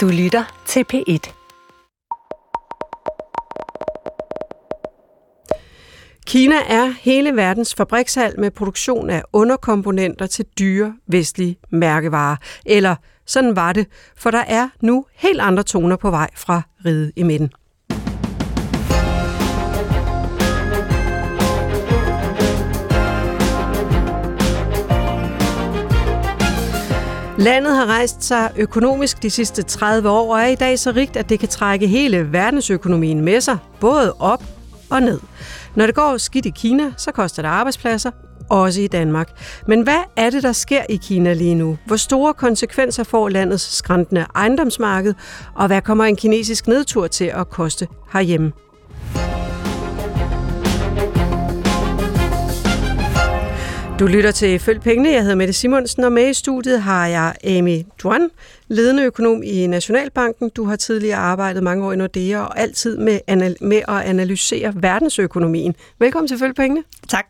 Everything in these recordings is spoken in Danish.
Du lytter til P1. Kina er hele verdens fabrikshal med produktion af underkomponenter til dyre vestlige mærkevarer. Eller sådan var det, for der er nu helt andre toner på vej fra ride i midten. Landet har rejst sig økonomisk de sidste 30 år og er i dag så rigt, at det kan trække hele verdensøkonomien med sig, både op og ned. Når det går skidt i Kina, så koster det arbejdspladser, også i Danmark. Men hvad er det, der sker i Kina lige nu? Hvor store konsekvenser får landets skræntende ejendomsmarked, og hvad kommer en kinesisk nedtur til at koste herhjemme? Du lytter til Følg Pengene. Jeg hedder Mette Simonsen, og med i studiet har jeg Amy Duan, ledende økonom i Nationalbanken. Du har tidligere arbejdet mange år i Nordea og altid med, med at analysere verdensøkonomien. Velkommen til Følg Pengene. Tak.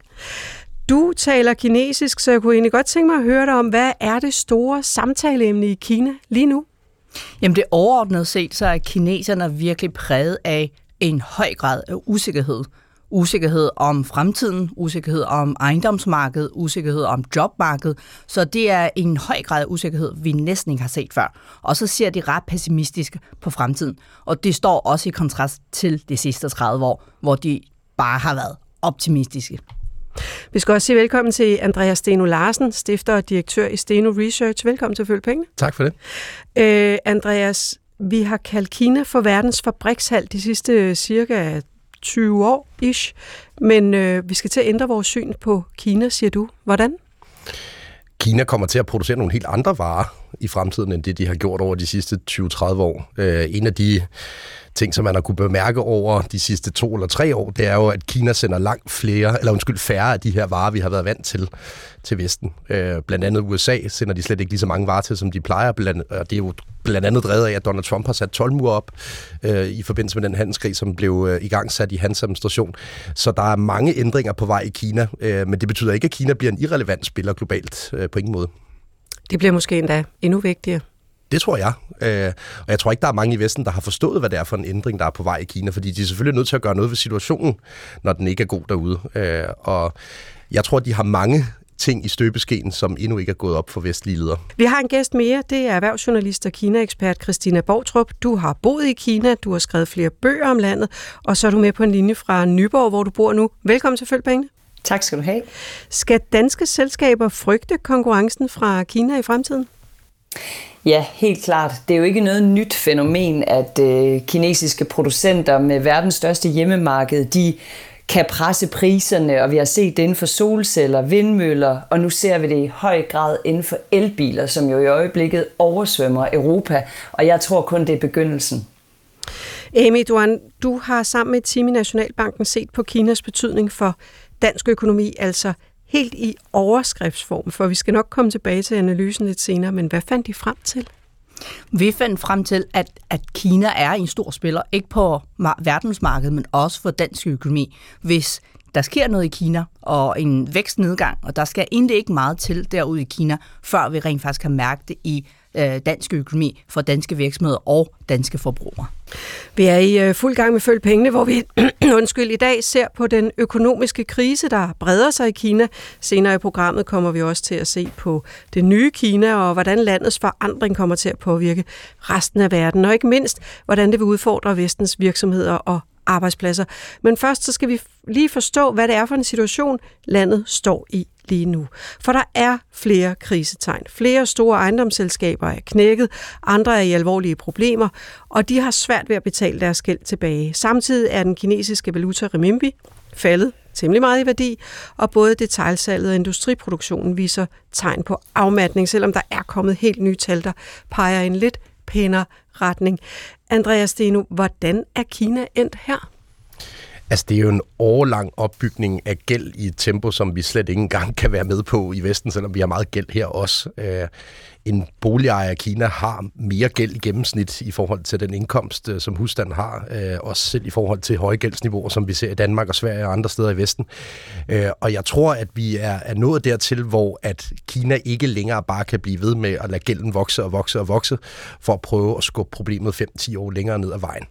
Du taler kinesisk, så jeg kunne egentlig godt tænke mig at høre dig om, hvad er det store samtaleemne i Kina lige nu? Jamen det overordnet set, så er kineserne virkelig præget af en høj grad af usikkerhed usikkerhed om fremtiden, usikkerhed om ejendomsmarkedet, usikkerhed om jobmarkedet. Så det er en høj grad af usikkerhed, vi næsten ikke har set før. Og så ser de ret pessimistiske på fremtiden. Og det står også i kontrast til de sidste 30 år, hvor de bare har været optimistiske. Vi skal også sige velkommen til Andreas Steno Larsen, stifter og direktør i Steno Research. Velkommen til Følge Penge. Tak for det. Øh, Andreas, vi har kaldt Kina for verdens fabrikshal de sidste cirka 20 år ish. Men øh, vi skal til at ændre vores syn på Kina, siger du. Hvordan? Kina kommer til at producere nogle helt andre varer i fremtiden, end det de har gjort over de sidste 20-30 år. Øh, en af de ting, som man har kunne bemærke over de sidste to eller tre år, det er jo, at Kina sender langt flere, eller undskyld, færre af de her varer, vi har været vant til til Vesten. Øh, blandt andet USA sender de slet ikke lige så mange varer til, som de plejer. Blandt, og det er jo blandt andet drevet af, at Donald Trump har sat 12 op øh, i forbindelse med den handelskrig, som blev øh, i gang sat i hans administration. Så der er mange ændringer på vej i Kina, øh, men det betyder ikke, at Kina bliver en irrelevant spiller globalt øh, på ingen måde. Det bliver måske endda endnu vigtigere. Det tror jeg. Øh, og jeg tror ikke, der er mange i Vesten, der har forstået, hvad det er for en ændring, der er på vej i Kina, fordi de er selvfølgelig nødt til at gøre noget ved situationen, når den ikke er god derude. Øh, og jeg tror, de har mange ting i støbeskeen, som endnu ikke er gået op for vestlige ledere. Vi har en gæst mere. Det er erhvervsjournalist og Kina-ekspert Christina Bortrup. Du har boet i Kina, du har skrevet flere bøger om landet, og så er du med på en linje fra Nyborg, hvor du bor nu. Velkommen til Følgpengene. Tak skal du have. Skal danske selskaber frygte konkurrencen fra Kina i fremtiden? Ja, helt klart. Det er jo ikke noget nyt fænomen, at øh, kinesiske producenter med verdens største hjemmemarked, de kan presse priserne, og vi har set det inden for solceller, vindmøller, og nu ser vi det i høj grad inden for elbiler, som jo i øjeblikket oversvømmer Europa, og jeg tror kun, det er begyndelsen. Amy Duan, du har sammen med et team i Nationalbanken set på Kinas betydning for dansk økonomi, altså helt i overskriftsform, for vi skal nok komme tilbage til analysen lidt senere, men hvad fandt de frem til? Vi fandt frem til, at, at Kina er en stor spiller, ikke på verdensmarkedet, men også for dansk økonomi. Hvis der sker noget i Kina, og en vækstnedgang, og der skal egentlig ikke meget til derude i Kina, før vi rent faktisk kan mærke det i øh, dansk økonomi for danske virksomheder og danske forbrugere. Vi er i øh, fuld gang med Følg Pengene, hvor vi undskyld, i dag ser på den økonomiske krise, der breder sig i Kina. Senere i programmet kommer vi også til at se på det nye Kina og hvordan landets forandring kommer til at påvirke resten af verden. Og ikke mindst, hvordan det vil udfordre vestens virksomheder og arbejdspladser. Men først så skal vi lige forstå, hvad det er for en situation, landet står i lige nu. For der er flere krisetegn. Flere store ejendomsselskaber er knækket, andre er i alvorlige problemer, og de har svært ved at betale deres gæld tilbage. Samtidig er den kinesiske valuta renminbi faldet temmelig meget i værdi, og både detailsalget og industriproduktionen viser tegn på afmatning, selvom der er kommet helt nye tal, der peger i en lidt pænere retning. Andreas Steno, hvordan er Kina endt her? Altså, det er jo en årlang opbygning af gæld i et tempo, som vi slet ikke engang kan være med på i Vesten, selvom vi har meget gæld her også. Øh, en boligejer i Kina har mere gæld i gennemsnit i forhold til den indkomst, øh, som husstanden har, øh, også selv i forhold til høje gældsniveauer, som vi ser i Danmark og Sverige og andre steder i Vesten. Øh, og jeg tror, at vi er, er nået dertil, hvor at Kina ikke længere bare kan blive ved med at lade gælden vokse og vokse og vokse, for at prøve at skubbe problemet 5-10 år længere ned ad vejen.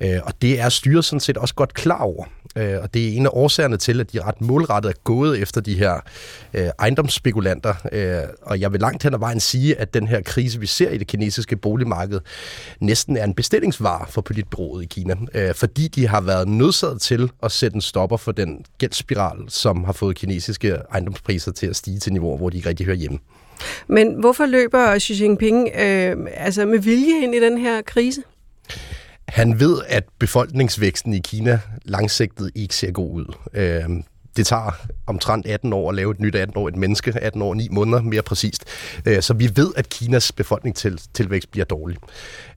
Øh, og det er styret sådan set også godt klar over. Øh, og det er en af årsagerne til, at de ret målrettet er gået efter de her øh, ejendomsspekulanter. Øh, og jeg vil langt hen ad vejen sige, sige, at den her krise, vi ser i det kinesiske boligmarked, næsten er en bestillingsvare for politbyrået i Kina, øh, fordi de har været nødsaget til at sætte en stopper for den gældsspiral, som har fået kinesiske ejendomspriser til at stige til niveauer, hvor de ikke rigtig hører hjemme. Men hvorfor løber Xi Jinping øh, altså med vilje ind i den her krise? Han ved, at befolkningsvæksten i Kina langsigtet ikke ser god ud. Øh, det tager omtrent 18 år at lave et nyt 18 år, et menneske, 18 år 9 måneder mere præcist. Øh, så vi ved, at Kinas befolkningstilvækst bliver dårlig.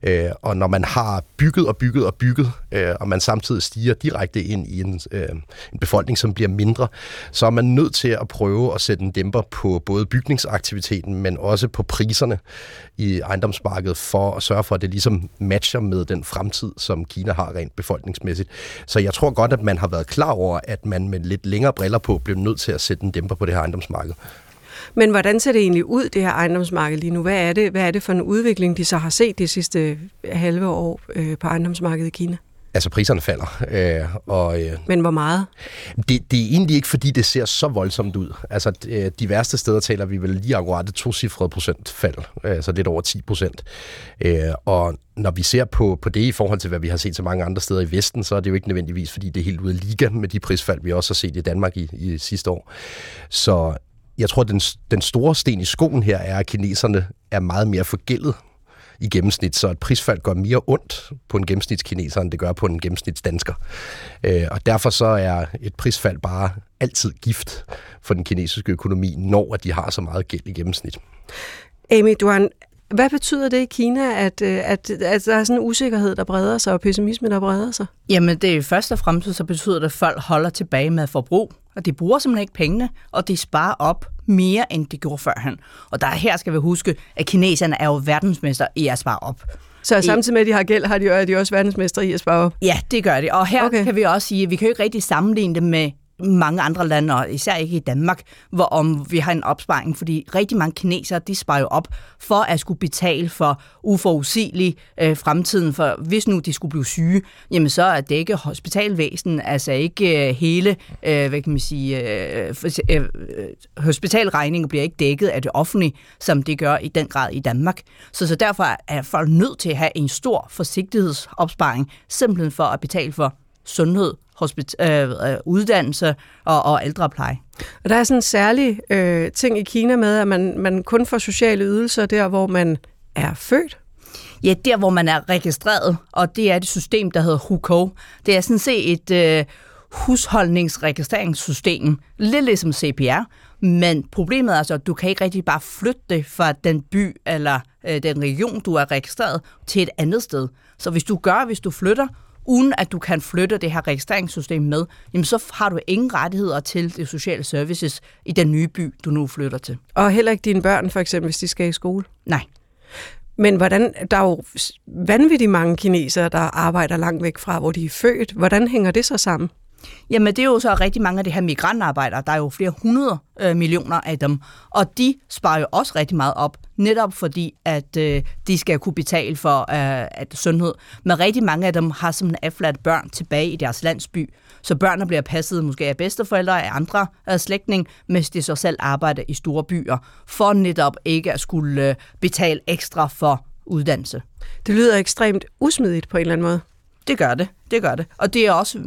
Øh, og når man har bygget og bygget og bygget, øh, og man samtidig stiger direkte ind i en, en befolkning, som bliver mindre, så er man nødt til at prøve at sætte en dæmper på både bygningsaktiviteten, men også på priserne i ejendomsmarkedet, for at sørge for, at det ligesom matcher med den fremtid, som Kina har rent befolkningsmæssigt. Så jeg tror godt, at man har været klar over, at man med lidt længere briller på bliver nødt til at sætte en dæmper på det her ejendomsmarked. Men hvordan ser det egentlig ud, det her ejendomsmarked lige nu? Hvad er det, hvad er det for en udvikling, de så har set de sidste halve år øh, på ejendomsmarkedet i Kina? Altså priserne falder. Øh, og, øh, Men hvor meget? Det, det er egentlig ikke, fordi det ser så voldsomt ud. Altså øh, de værste steder taler vi vel lige akkurat et tocifret procent fald, altså lidt over 10 procent. Øh, og når vi ser på, på det i forhold til, hvad vi har set så mange andre steder i Vesten, så er det jo ikke nødvendigvis, fordi det er helt ude af liga med de prisfald, vi også har set i Danmark i, i sidste år. Så jeg tror, den, den store sten i skoen her er, at kineserne er meget mere forgældet i gennemsnit, så et prisfald gør mere ondt på en gennemsnitskineser, end det gør på en gennemsnitsdansker. Øh, og derfor så er et prisfald bare altid gift for den kinesiske økonomi, når de har så meget gæld i gennemsnit. Amy Duan, hvad betyder det i Kina, at, øh, at, at der er sådan en usikkerhed, der breder sig, og pessimisme, der breder sig? Jamen, det er først og fremmest, så betyder det, at folk holder tilbage med forbrug, og de bruger simpelthen ikke pengene, og de sparer op mere, end de gjorde førhen. Og der her skal vi huske, at kineserne er jo verdensmester i at spare op. Så samtidig med, at de har gæld, har de, er de også verdensmester i at spare op? Ja, det gør de. Og her okay. kan vi også sige, at vi kan jo ikke rigtig sammenligne det med mange andre lande, og især ikke i Danmark, hvor om vi har en opsparing, fordi rigtig mange kinesere, de sparer jo op for at skulle betale for uforudsigelig øh, fremtiden, for hvis nu de skulle blive syge, jamen så er det ikke hospitalvæsen, altså ikke øh, hele, øh, hvad kan man sige, øh, øh, øh, hospitalregningen bliver ikke dækket af det offentlige, som det gør i den grad i Danmark. Så, så derfor er folk nødt til at have en stor forsigtighedsopsparing, simpelthen for at betale for sundhed, øh, øh, uddannelse og, og ældrepleje. Og der er sådan en særlig øh, ting i Kina med, at man, man kun får sociale ydelser der, hvor man er født. Ja, der hvor man er registreret, og det er det system, der hedder HUKO. Det er sådan set et øh, husholdningsregistreringssystem, lidt ligesom CPR, men problemet er altså, at du kan ikke rigtig bare flytte det fra den by eller øh, den region, du er registreret, til et andet sted. Så hvis du gør, hvis du flytter, uden at du kan flytte det her registreringssystem med, jamen så har du ingen rettigheder til det sociale services i den nye by, du nu flytter til. Og heller ikke dine børn, for eksempel, hvis de skal i skole? Nej. Men hvordan, der er jo vanvittigt mange kinesere, der arbejder langt væk fra, hvor de er født. Hvordan hænger det så sammen? Jamen, det er jo så rigtig mange af de her migrantarbejdere. Der er jo flere hundrede øh, millioner af dem. Og de sparer jo også rigtig meget op, netop fordi, at øh, de skal kunne betale for øh, at sundhed. Men rigtig mange af dem har simpelthen efterladt børn tilbage i deres landsby. Så børnene bliver passet måske af bedsteforældre af andre øh, slægtning, mens de så selv arbejder i store byer, for netop ikke at skulle øh, betale ekstra for uddannelse. Det lyder ekstremt usmidigt på en eller anden måde. Det gør det, det gør det. Og det er også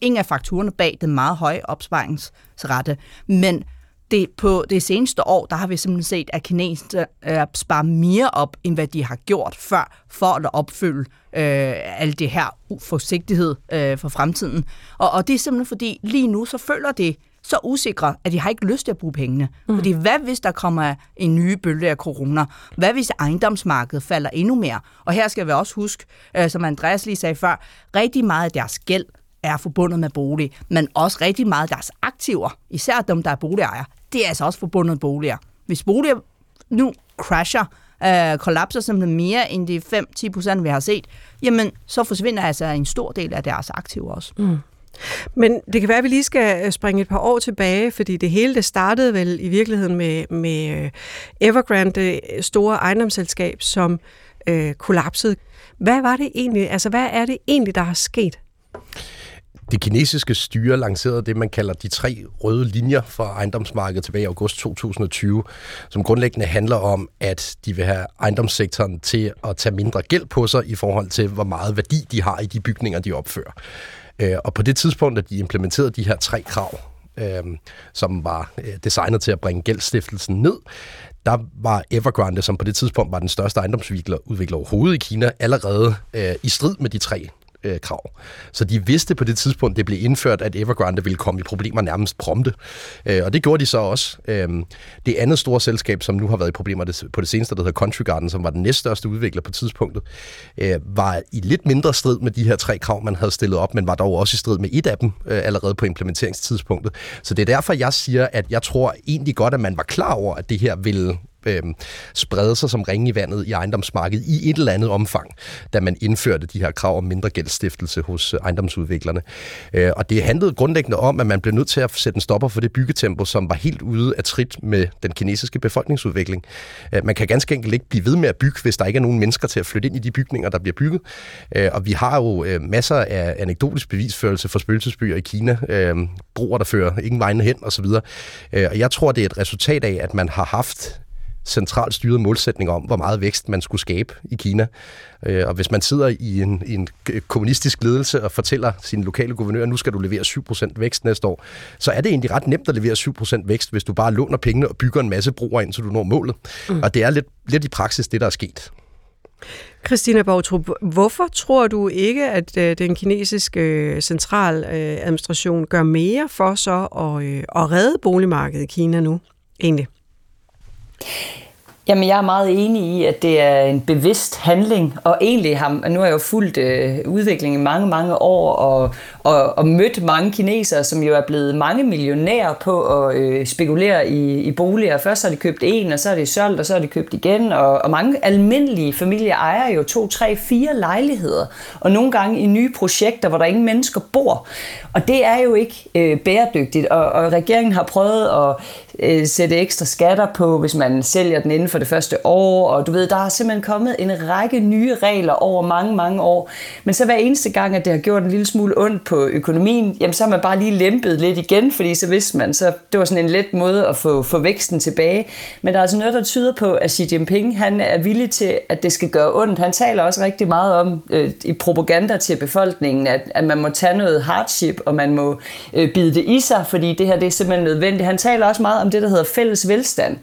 ingen af fakturerne bag den meget høje opsparingsrette. Men det, på det seneste år, der har vi simpelthen set, at kineserne øh, sparer mere op, end hvad de har gjort før, for at opfylde øh, alt det her uforsigtighed øh, for fremtiden. Og, og det er simpelthen fordi, lige nu så føler det så usikre, at de har ikke lyst til at bruge pengene. Mm. Fordi hvad hvis der kommer en ny bølge af corona? Hvad hvis ejendomsmarkedet falder endnu mere? Og her skal vi også huske, øh, som Andreas lige sagde før, rigtig meget af deres gæld er forbundet med bolig, men også rigtig meget deres aktiver, især dem, der er boligejere, det er altså også forbundet med boliger. Hvis boliger nu crasher, øh, kollapser simpelthen mere end de 5-10 procent, vi har set, jamen så forsvinder altså en stor del af deres aktiver også. Mm. Men det kan være, at vi lige skal øh, springe et par år tilbage, fordi det hele det startede vel i virkeligheden med, med øh, Evergrande, det store ejendomsselskab, som øh, kollapsede. Hvad var det egentlig, altså hvad er det egentlig, der har sket? Det kinesiske styre lancerede det, man kalder de tre røde linjer for ejendomsmarkedet tilbage i august 2020, som grundlæggende handler om, at de vil have ejendomssektoren til at tage mindre gæld på sig i forhold til, hvor meget værdi de har i de bygninger, de opfører. Øh, og på det tidspunkt, at de implementerede de her tre krav, øh, som var øh, designet til at bringe gældstiftelsen ned, der var Evergrande, som på det tidspunkt var den største ejendomsudvikler overhovedet i Kina, allerede øh, i strid med de tre øh, krav. Så de vidste på det tidspunkt, det blev indført, at Evergrande ville komme i problemer nærmest prompte. Øh, og det gjorde de så også. Øh, det andet store selskab, som nu har været i problemer på det seneste, der hedder Country Garden, som var den næststørste udvikler på tidspunktet, øh, var i lidt mindre strid med de her tre krav, man havde stillet op, men var dog også i strid med et af dem øh, allerede på implementeringstidspunktet. Så det er derfor, jeg siger, at jeg tror egentlig godt, at man var klar over, at det her ville øh, sprede sig som ringe i vandet i ejendomsmarkedet i et eller andet omfang, da man indførte de her krav om mindre gældstiftelse hos øh, ejendomsudviklerne. Øh, og det handlede grundlæggende om, at man blev nødt til at sætte en stopper for det byggetempo, som var helt ude af trit med den kinesiske befolkningsudvikling. Øh, man kan ganske enkelt ikke blive ved med at bygge, hvis der ikke er nogen mennesker til at flytte ind i de bygninger, der bliver bygget. Øh, og vi har jo øh, masser af anekdotisk bevisførelse for spøgelsesbyer i Kina, øh, broer, der fører ingen vegne hen osv. Øh, og jeg tror, det er et resultat af, at man har haft centralt styret målsætning om, hvor meget vækst man skulle skabe i Kina. Øh, og hvis man sidder i en, i en kommunistisk ledelse og fortæller sin lokale guvernør, nu skal du levere 7% vækst næste år, så er det egentlig ret nemt at levere 7% vækst, hvis du bare låner pengene og bygger en masse broer ind, så du når målet. Mm. Og det er lidt, lidt i praksis det, der er sket. Christina Bautrup, hvorfor tror du ikke, at øh, den kinesiske øh, centraladministration gør mere for så at, at redde boligmarkedet i Kina nu, egentlig? Jamen, jeg er meget enig i, at det er en bevidst handling, og egentlig har, nu har jeg jo fulgt øh, udviklingen i mange, mange år, og, og, og mødt mange kinesere, som jo er blevet mange millionærer på at øh, spekulere i, i boliger. Først har de købt en, og så har de solgt, og så har de købt igen, og, og mange almindelige familier ejer jo to, tre, fire lejligheder, og nogle gange i nye projekter, hvor der ingen mennesker bor. Og det er jo ikke øh, bæredygtigt, og, og regeringen har prøvet at øh, sætte ekstra skatter på, hvis man sælger den inden for det første år, og du ved, der er simpelthen kommet en række nye regler over mange, mange år. Men så hver eneste gang, at det har gjort en lille smule ondt på økonomien, jamen så har man bare lige lempet lidt igen, fordi så vidste man, så det var sådan en let måde at få, få væksten tilbage. Men der er altså noget, der tyder på, at Xi Jinping, han er villig til, at det skal gøre ondt. Han taler også rigtig meget om øh, i propaganda til befolkningen, at, at man må tage noget hardship, og man må øh, bide det i sig, fordi det her det er simpelthen nødvendigt. Han taler også meget om det, der hedder fælles velstand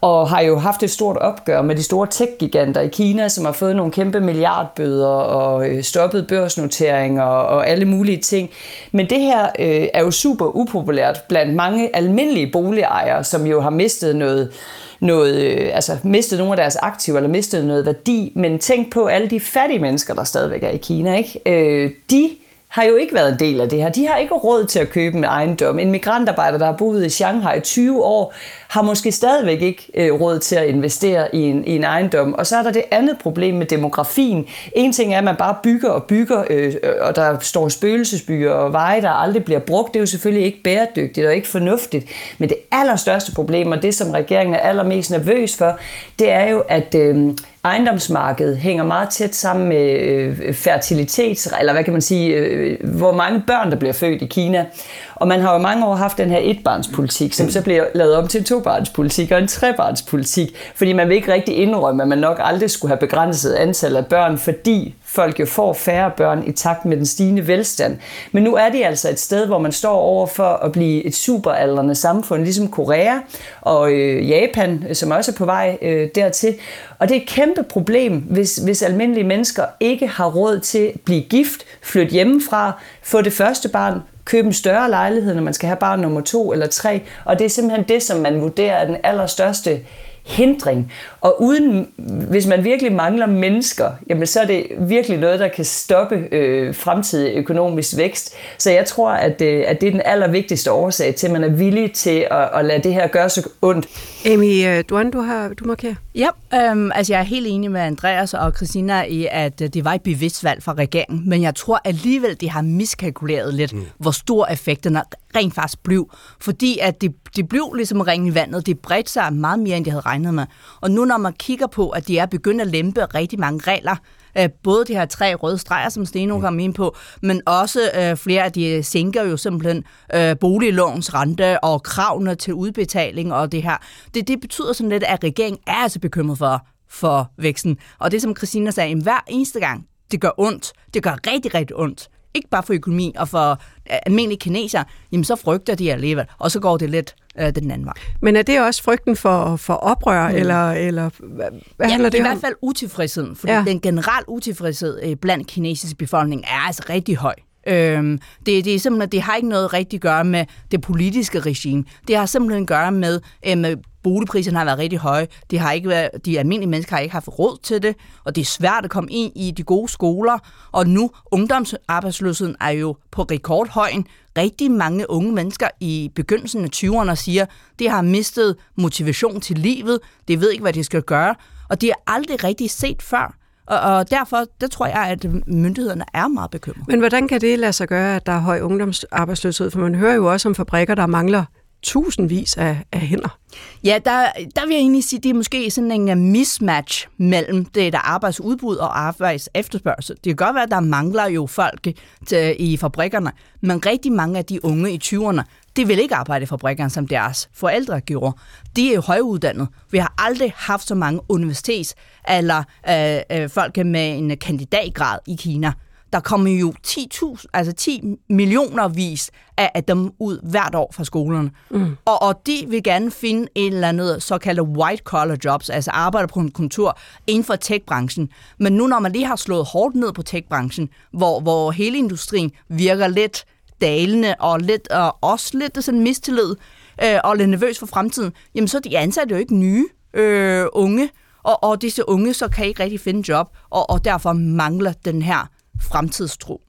og har jo haft et stort opgør med de store tech-giganter i Kina, som har fået nogle kæmpe milliardbøder og øh, stoppet børsnoteringer og alle mulige ting. Men det her øh, er jo super upopulært blandt mange almindelige boligejere, som jo har mistet noget noget, øh, altså mistet nogle af deres aktiver, eller mistet noget værdi, men tænk på alle de fattige mennesker, der stadigvæk er i Kina, ikke? Øh, de har jo ikke været en del af det her. De har ikke råd til at købe en ejendom. En migrantarbejder, der har boet i Shanghai i 20 år, har måske stadigvæk ikke øh, råd til at investere i en, i en ejendom. Og så er der det andet problem med demografien. En ting er, at man bare bygger og bygger, øh, og der står spøgelsesbyer og veje, der aldrig bliver brugt. Det er jo selvfølgelig ikke bæredygtigt og ikke fornuftigt. Men det allerstørste problem, og det som regeringen er allermest nervøs for, det er jo, at øh, ejendomsmarkedet hænger meget tæt sammen med øh, fertilitets, eller hvad kan man sige, øh, hvor mange børn, der bliver født i Kina. Og man har jo mange år haft den her etbarnspolitik, som så bliver lavet om til en tobarnspolitik og en trebarnspolitik, fordi man vil ikke rigtig indrømme, at man nok aldrig skulle have begrænset antallet af børn, fordi folk jo får færre børn i takt med den stigende velstand. Men nu er det altså et sted, hvor man står over for at blive et superaldrende samfund, ligesom Korea og øh, Japan, øh, som også er på vej øh, dertil. Og det er et kæmpe problem, hvis, hvis almindelige mennesker ikke har råd til at blive gift, flytte hjemmefra, få det første barn, købe en større lejlighed, når man skal have barn nummer to eller tre. Og det er simpelthen det, som man vurderer er den allerstørste hindring. Og uden, hvis man virkelig mangler mennesker, jamen så er det virkelig noget, der kan stoppe øh, fremtidig økonomisk vækst. Så jeg tror, at, øh, at det er den allervigtigste årsag til, at man er villig til at, at lade det her gøre så ondt. Amy øh, Duan, du har du markerer. Ja, øhm, altså jeg er helt enig med Andreas og Christina i, at øh, det var et bevidst valg fra regeringen, men jeg tror alligevel, de har miskalkuleret lidt, mm. hvor stor effekterne rent faktisk blev. Fordi at det, det blev ligesom ringen i vandet. Det bredte sig meget mere, end de havde regnet med. Og nu når man kigger på, at de er begyndt at lempe rigtig mange regler, øh, både de her tre røde streger, som Steno mm. kom ind på, men også øh, flere af de sænker jo simpelthen øh, boliglåns rente og kravene til udbetaling og det her. Det, det betyder sådan lidt, at regeringen er altså bekymret for, for væksten. Og det som Christina sagde, hver eneste gang, det gør ondt, det gør rigtig, rigtig ondt, ikke bare for økonomi og for almindelige kineser, jamen så frygter de alligevel, og så går det lidt øh, den anden vej. Men er det også frygten for, for oprør, mm. eller, eller hvad, ja, handler det i om? i hvert fald utilfredsheden, fordi ja. den generelt utilfredshed øh, blandt kinesisk befolkning er altså rigtig høj. Øhm, det, det, er simpelthen, det har ikke noget rigtigt at gøre med det politiske regime. Det har simpelthen at gøre med, øh, med boligpriserne har været rigtig høje. Det har ikke været, de almindelige mennesker har ikke haft råd til det, og det er svært at komme ind i de gode skoler. Og nu, ungdomsarbejdsløsheden er jo på rekordhøjen. Rigtig mange unge mennesker i begyndelsen af 20'erne siger, de har mistet motivation til livet, de ved ikke, hvad de skal gøre, og det er aldrig rigtig set før. Og, og derfor, der tror jeg, at myndighederne er meget bekymrede. Men hvordan kan det lade sig gøre, at der er høj ungdomsarbejdsløshed? For man hører jo også om fabrikker, der mangler tusindvis af, af hænder. Ja, der, der vil jeg egentlig sige, at det er måske sådan en mismatch mellem det der arbejdsudbud og arbejds efterspørgsel. Det kan godt være, at der mangler jo folk til, i fabrikkerne, men rigtig mange af de unge i 20'erne, de vil ikke arbejde i fabrikkerne, som deres forældre gjorde. De er jo højuddannede. Vi har aldrig haft så mange universitets- eller øh, øh, folk med en kandidatgrad i Kina der kommer jo 10.000, altså 10 millioner vis af, af dem ud hvert år fra skolerne. Mm. Og, og de vil gerne finde en eller andet såkaldte white collar jobs, altså arbejde på en kontor inden for tech-branchen. Men nu når man lige har slået hårdt ned på tech-branchen, hvor, hvor hele industrien virker lidt dalende og lidt, og også lidt sådan mistillid øh, og lidt nervøs for fremtiden, jamen så er de ansatte jo ikke nye øh, unge, og, og disse unge så kan ikke rigtig finde job, og, og derfor mangler den her fremtidstro.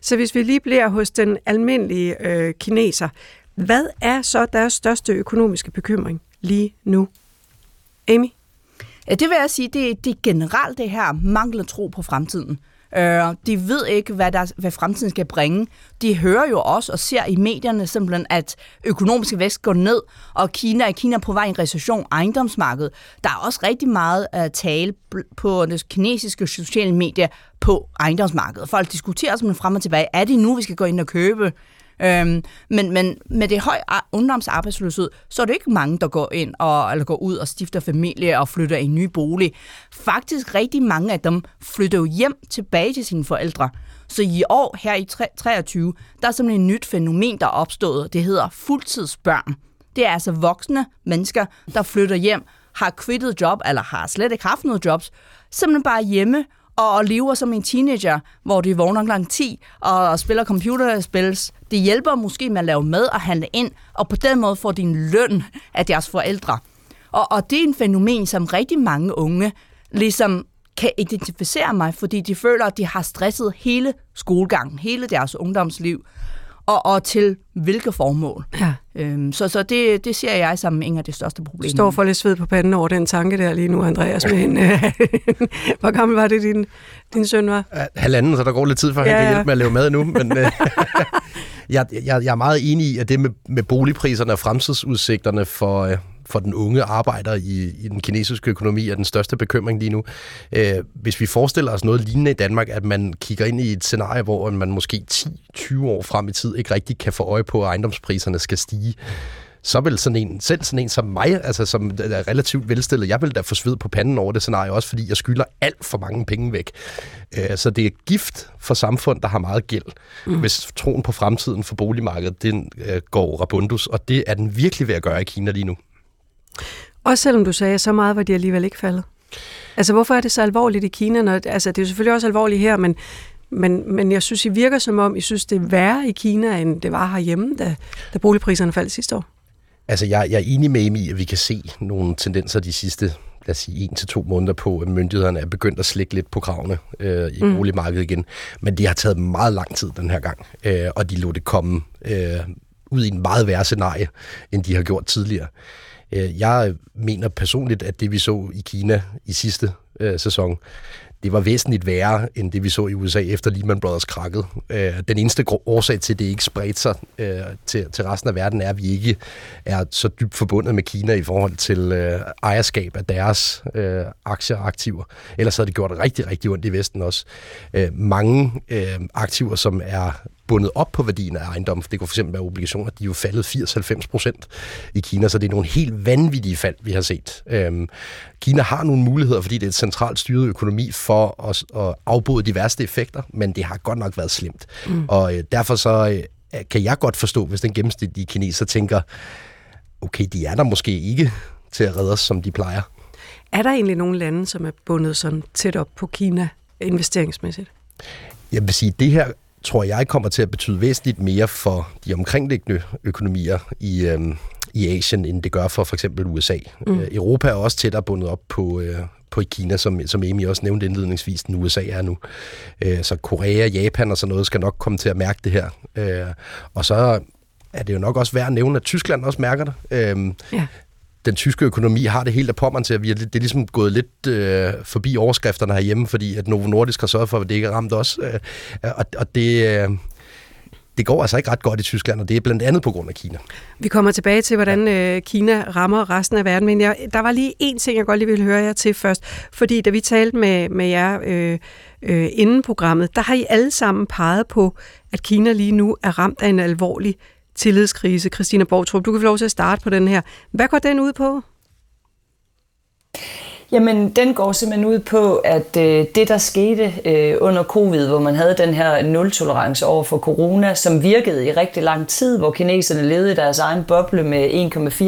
Så hvis vi lige bliver hos den almindelige øh, kineser, hvad er så deres største økonomiske bekymring lige nu? Amy? Ja, det vil jeg sige, det, det er generelt det her mangler tro på fremtiden. Øh, de ved ikke, hvad, der, hvad fremtiden skal bringe. De hører jo også og ser i medierne simpelthen, at økonomisk vækst går ned, og Kina er Kina på vej i en recession, ejendomsmarkedet. Der er også rigtig meget uh, tale på det kinesiske sociale medier på ejendomsmarkedet. Folk diskuterer simpelthen frem og tilbage, er det nu, vi skal gå ind og købe? Øhm, men, men med det høje ungdomsarbejdsløshed, så er det ikke mange, der går ind og eller går ud og stifter familie og flytter i en ny bolig. Faktisk rigtig mange af dem flytter jo hjem tilbage til sine forældre. Så i år her i 23, der er simpelthen et nyt fænomen, der er opstået. Det hedder fuldtidsbørn. Det er altså voksne mennesker, der flytter hjem, har kvittet job, eller har slet ikke haft noget jobs, simpelthen bare hjemme og lever som en teenager, hvor de vågner kl. 10 og spiller computerspil. Det hjælper måske med at lave mad og handle ind, og på den måde får din løn af deres forældre. Og, og det er en fænomen, som rigtig mange unge ligesom kan identificere mig, fordi de føler, at de har stresset hele skolegangen, hele deres ungdomsliv og, og til hvilke formål. Ja. Øhm, så så det, det ser jeg som en af de største problemer. Du står for lidt sved på panden over den tanke der lige nu, Andreas. Med en, øh, hvor gammel var det, din, din søn var? Halvanden, så der går lidt tid, for at ja, han kan hjælpe med at lave mad nu. Men, øh, jeg, jeg, jeg er meget enig i, at det med, med boligpriserne og fremtidsudsigterne for, øh, for den unge arbejder i, i den kinesiske økonomi er den største bekymring lige nu. Øh, hvis vi forestiller os noget lignende i Danmark, at man kigger ind i et scenarie, hvor man måske 10-20 år frem i tid ikke rigtig kan få øje på, at ejendomspriserne skal stige, så vil sådan en, selv sådan en som mig, altså som er relativt velstillet, jeg vil da få sved på panden over det scenarie, også fordi jeg skylder alt for mange penge væk. Øh, så det er gift for samfund, der har meget gæld, mm. hvis troen på fremtiden for boligmarkedet, den øh, går rabundus, og det er den virkelig ved at gøre i Kina lige nu. Også selvom du sagde, så meget var de alligevel ikke faldet. Altså, hvorfor er det så alvorligt i Kina? Når, altså, det er jo selvfølgelig også alvorligt her, men, men, men jeg synes, I virker som om, I synes, det er værre i Kina, end det var herhjemme, da, da boligpriserne faldt sidste år. Altså, jeg, jeg er enig med Amy i, at vi kan se nogle tendenser de sidste lad os sige, en til to måneder på, at myndighederne er begyndt at slikke lidt på kravene øh, i mm. boligmarkedet igen. Men det har taget meget lang tid den her gang, øh, og de lå det komme øh, ud i en meget værre scenarie, end de har gjort tidligere. Øh, jeg mener personligt, at det vi så i Kina i sidste øh, sæson, det var væsentligt værre, end det vi så i USA efter Lehman Brothers krakket. Øh, den eneste årsag til, at det ikke spredte sig øh, til, til resten af verden, er, at vi ikke er så dybt forbundet med Kina i forhold til øh, ejerskab af deres øh, aktier og aktiver. Ellers havde det gjort rigtig, rigtig ondt i Vesten også. Øh, mange øh, aktiver, som er bundet op på værdien af ejendom. Det kunne fx være obligationer, de er jo faldet 80-90 procent i Kina, så det er nogle helt vanvittige fald, vi har set. Øhm, Kina har nogle muligheder, fordi det er et centralt styret økonomi for at, at afbode de værste effekter, men det har godt nok været slemt. Mm. Og øh, derfor så øh, kan jeg godt forstå, hvis den gennemsnitlige kineser tænker, okay, de er der måske ikke til at redde os, som de plejer. Er der egentlig nogle lande, som er bundet sådan tæt op på Kina investeringsmæssigt? Jeg vil sige, det her tror jeg kommer til at betyde væsentligt mere for de omkringliggende økonomier i, øh, i Asien, end det gør for for eksempel USA. Mm. Øh, Europa er også tættere bundet op på, øh, på Kina, som, som Amy også nævnte indledningsvis, den USA er nu. Øh, så Korea, Japan og sådan noget skal nok komme til at mærke det her. Øh, og så er det jo nok også værd at nævne, at Tyskland også mærker det. Øh, ja den tyske økonomi har det helt af pommeren til, at vi er, det er ligesom gået lidt øh, forbi overskrifterne herhjemme, fordi at Novo Nordisk har sørget for, at det ikke er ramt os. Øh, og, og det, øh, det går altså ikke ret godt i Tyskland, og det er blandt andet på grund af Kina. Vi kommer tilbage til, hvordan øh, Kina rammer resten af verden, men jeg, der var lige en ting, jeg godt lige ville høre jer til først, fordi da vi talte med, med jer øh, øh, inden programmet, der har I alle sammen peget på, at Kina lige nu er ramt af en alvorlig tillidskrise. Christina Bortrup, du kan få lov til at starte på den her. Hvad går den ud på? Jamen, den går simpelthen ud på, at øh, det, der skete øh, under covid, hvor man havde den her nul-tolerance over for corona, som virkede i rigtig lang tid, hvor kineserne levede i deres egen boble med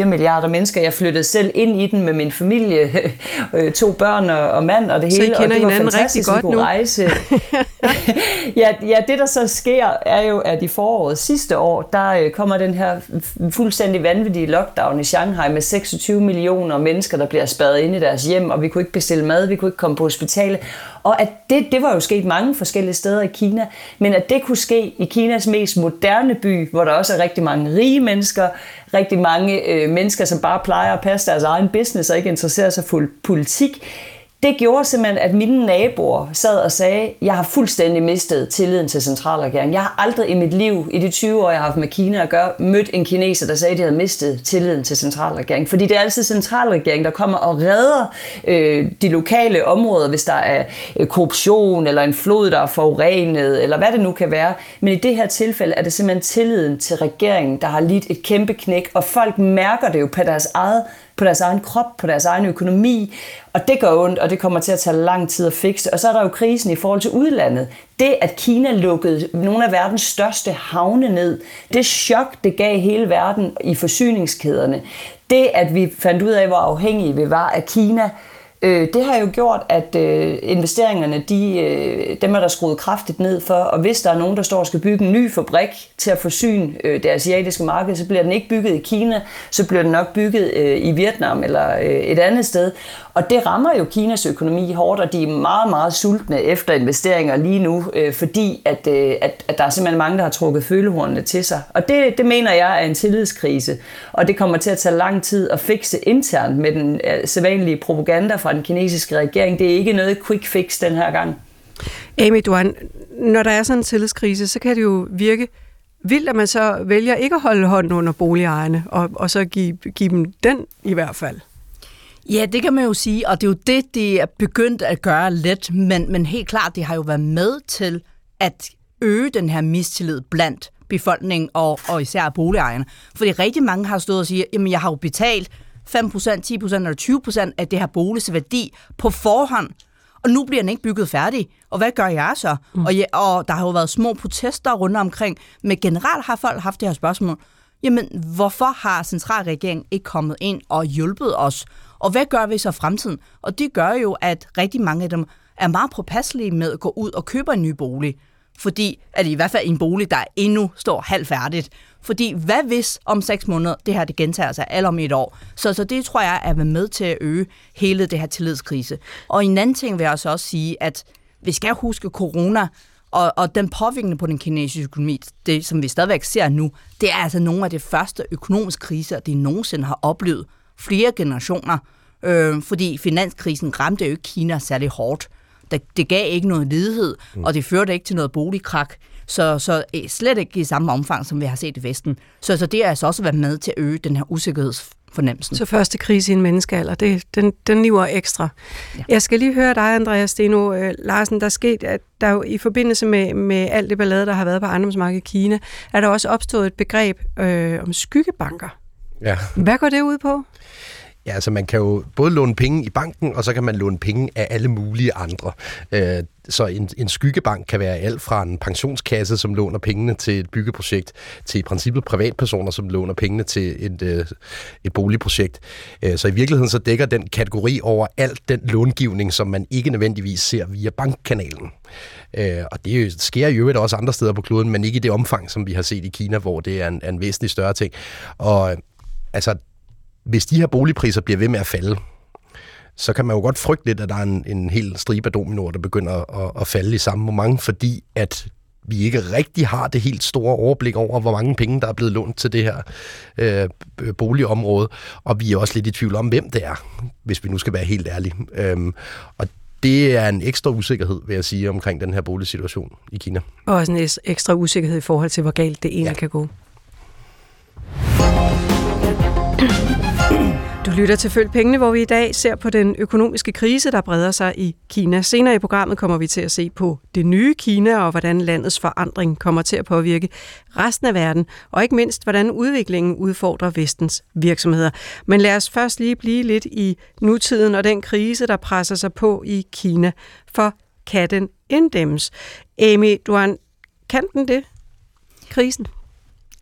1,4 milliarder mennesker. Jeg flyttede selv ind i den med min familie, øh, to børn og, og mand og det så hele. Så I kender og det var fantastisk godt nu? Rejse. ja, ja, det der så sker, er jo, at i foråret sidste år, der øh, kommer den her fuldstændig vanvittige lockdown i Shanghai med 26 millioner mennesker, der bliver spadet ind i deres hjem og vi kunne ikke bestille mad, vi kunne ikke komme på hospitalet. Og at det, det var jo sket mange forskellige steder i Kina, men at det kunne ske i Kinas mest moderne by, hvor der også er rigtig mange rige mennesker, rigtig mange øh, mennesker, som bare plejer at passe deres egen business og ikke interesserer sig for politik, det gjorde simpelthen, at mine naboer sad og sagde, jeg har fuldstændig mistet tilliden til centralregeringen. Jeg har aldrig i mit liv, i de 20 år, jeg har haft med Kina at gøre, mødt en kineser, der sagde, at de havde mistet tilliden til centralregeringen. Fordi det er altid centralregeringen, der kommer og redder øh, de lokale områder, hvis der er øh, korruption, eller en flod, der er forurenet, eller hvad det nu kan være. Men i det her tilfælde er det simpelthen tilliden til regeringen, der har lidt et kæmpe knæk, og folk mærker det jo på deres eget på deres egen krop, på deres egen økonomi, og det gør ondt, og det kommer til at tage lang tid at fikse. Og så er der jo krisen i forhold til udlandet. Det, at Kina lukkede nogle af verdens største havne ned, det chok, det gav hele verden i forsyningskæderne. Det, at vi fandt ud af, hvor afhængige vi var af Kina, Øh, det har jo gjort, at øh, investeringerne, de, øh, dem er der skruet kraftigt ned for, og hvis der er nogen, der står og skal bygge en ny fabrik til at forsyne øh, det asiatiske marked, så bliver den ikke bygget i Kina, så bliver den nok bygget øh, i Vietnam eller øh, et andet sted. Og det rammer jo Kinas økonomi hårdt, og de er meget, meget sultne efter investeringer lige nu, øh, fordi at, øh, at, at der er simpelthen mange, der har trukket følehornene til sig. Og det, det mener jeg er en tillidskrise, og det kommer til at tage lang tid at fikse internt med den øh, sædvanlige propaganda fra den kinesiske regering. Det er ikke noget quick fix den her gang. Amy Duan, når der er sådan en tillidskrise, så kan det jo virke vildt, at man så vælger ikke at holde hånden under boligejerne, og, og så give, give dem den i hvert fald. Ja, det kan man jo sige, og det er jo det, de er begyndt at gøre lidt, men, men helt klart, det har jo været med til at øge den her mistillid blandt befolkningen og, og især boligejerne. Fordi rigtig mange har stået og siger, jamen jeg har jo betalt 5%, 10% eller 20% af det her boligs værdi på forhånd, og nu bliver den ikke bygget færdig. Og hvad gør jeg så? Mm. Og, ja, og der har jo været små protester rundt omkring, men generelt har folk haft det her spørgsmål. Jamen, hvorfor har centralregeringen ikke kommet ind og hjulpet os? Og hvad gør vi så fremtiden? Og det gør jo, at rigtig mange af dem er meget påpasselige med at gå ud og købe en ny bolig. Fordi, at i hvert fald en bolig, der endnu står halvfærdigt. Fordi hvad hvis om seks måneder, det her det gentager sig, eller om et år? Så, så det tror jeg er med til at øge hele det her tillidskrise. Og en anden ting vil jeg også sige, at vi skal huske corona, og, og den påvirkning på den kinesiske økonomi, det som vi stadigvæk ser nu, det er altså nogle af de første økonomiske kriser, de nogensinde har oplevet flere generationer. Øh, fordi finanskrisen ramte jo ikke Kina særlig hårdt. Det, det gav ikke noget ledighed, mm. og det førte ikke til noget boligkrak. Så, så eh, slet ikke i samme omfang, som vi har set i Vesten. Så, så det har altså også været med til at øge den her usikkerhedsfornemmelsen. Så første krise i en menneskealder, det, den, den niver ekstra. Ja. Jeg skal lige høre dig, Andreas Steno øh, Larsen. Der sket, at der jo i forbindelse med, med alt det ballade, der har været på ejendomsmarkedet i Kina, er der også opstået et begreb øh, om skyggebanker. Ja. Hvad går det ud på? Ja, altså man kan jo både låne penge i banken, og så kan man låne penge af alle mulige andre. Øh, så en, en skyggebank kan være alt fra en pensionskasse, som låner pengene til et byggeprojekt, til i princippet privatpersoner, som låner pengene til et, øh, et boligprojekt. Øh, så i virkeligheden så dækker den kategori over alt den långivning, som man ikke nødvendigvis ser via bankkanalen. Og det sker jo også andre steder på kloden, men ikke i det omfang, som vi har set i Kina, hvor det er en, en væsentlig større ting. Og altså, hvis de her boligpriser bliver ved med at falde, så kan man jo godt frygte lidt, at der er en, en hel stribe af dominoer, der begynder at, at falde i samme moment, fordi at vi ikke rigtig har det helt store overblik over, hvor mange penge, der er blevet lånt til det her øh, boligområde, og vi er også lidt i tvivl om, hvem det er, hvis vi nu skal være helt ærlige. Øhm, og det er en ekstra usikkerhed, vil jeg sige, omkring den her boligsituation i Kina. Og også en ekstra usikkerhed i forhold til, hvor galt det egentlig ja. kan gå. Du lytter til Følg Pengene, hvor vi i dag ser på den økonomiske krise, der breder sig i Kina. Senere i programmet kommer vi til at se på det nye Kina og hvordan landets forandring kommer til at påvirke resten af verden, og ikke mindst, hvordan udviklingen udfordrer vestens virksomheder. Men lad os først lige blive lidt i nutiden og den krise, der presser sig på i Kina. For kan den inddæmmes? Amy Duan, kan den det? Krisen?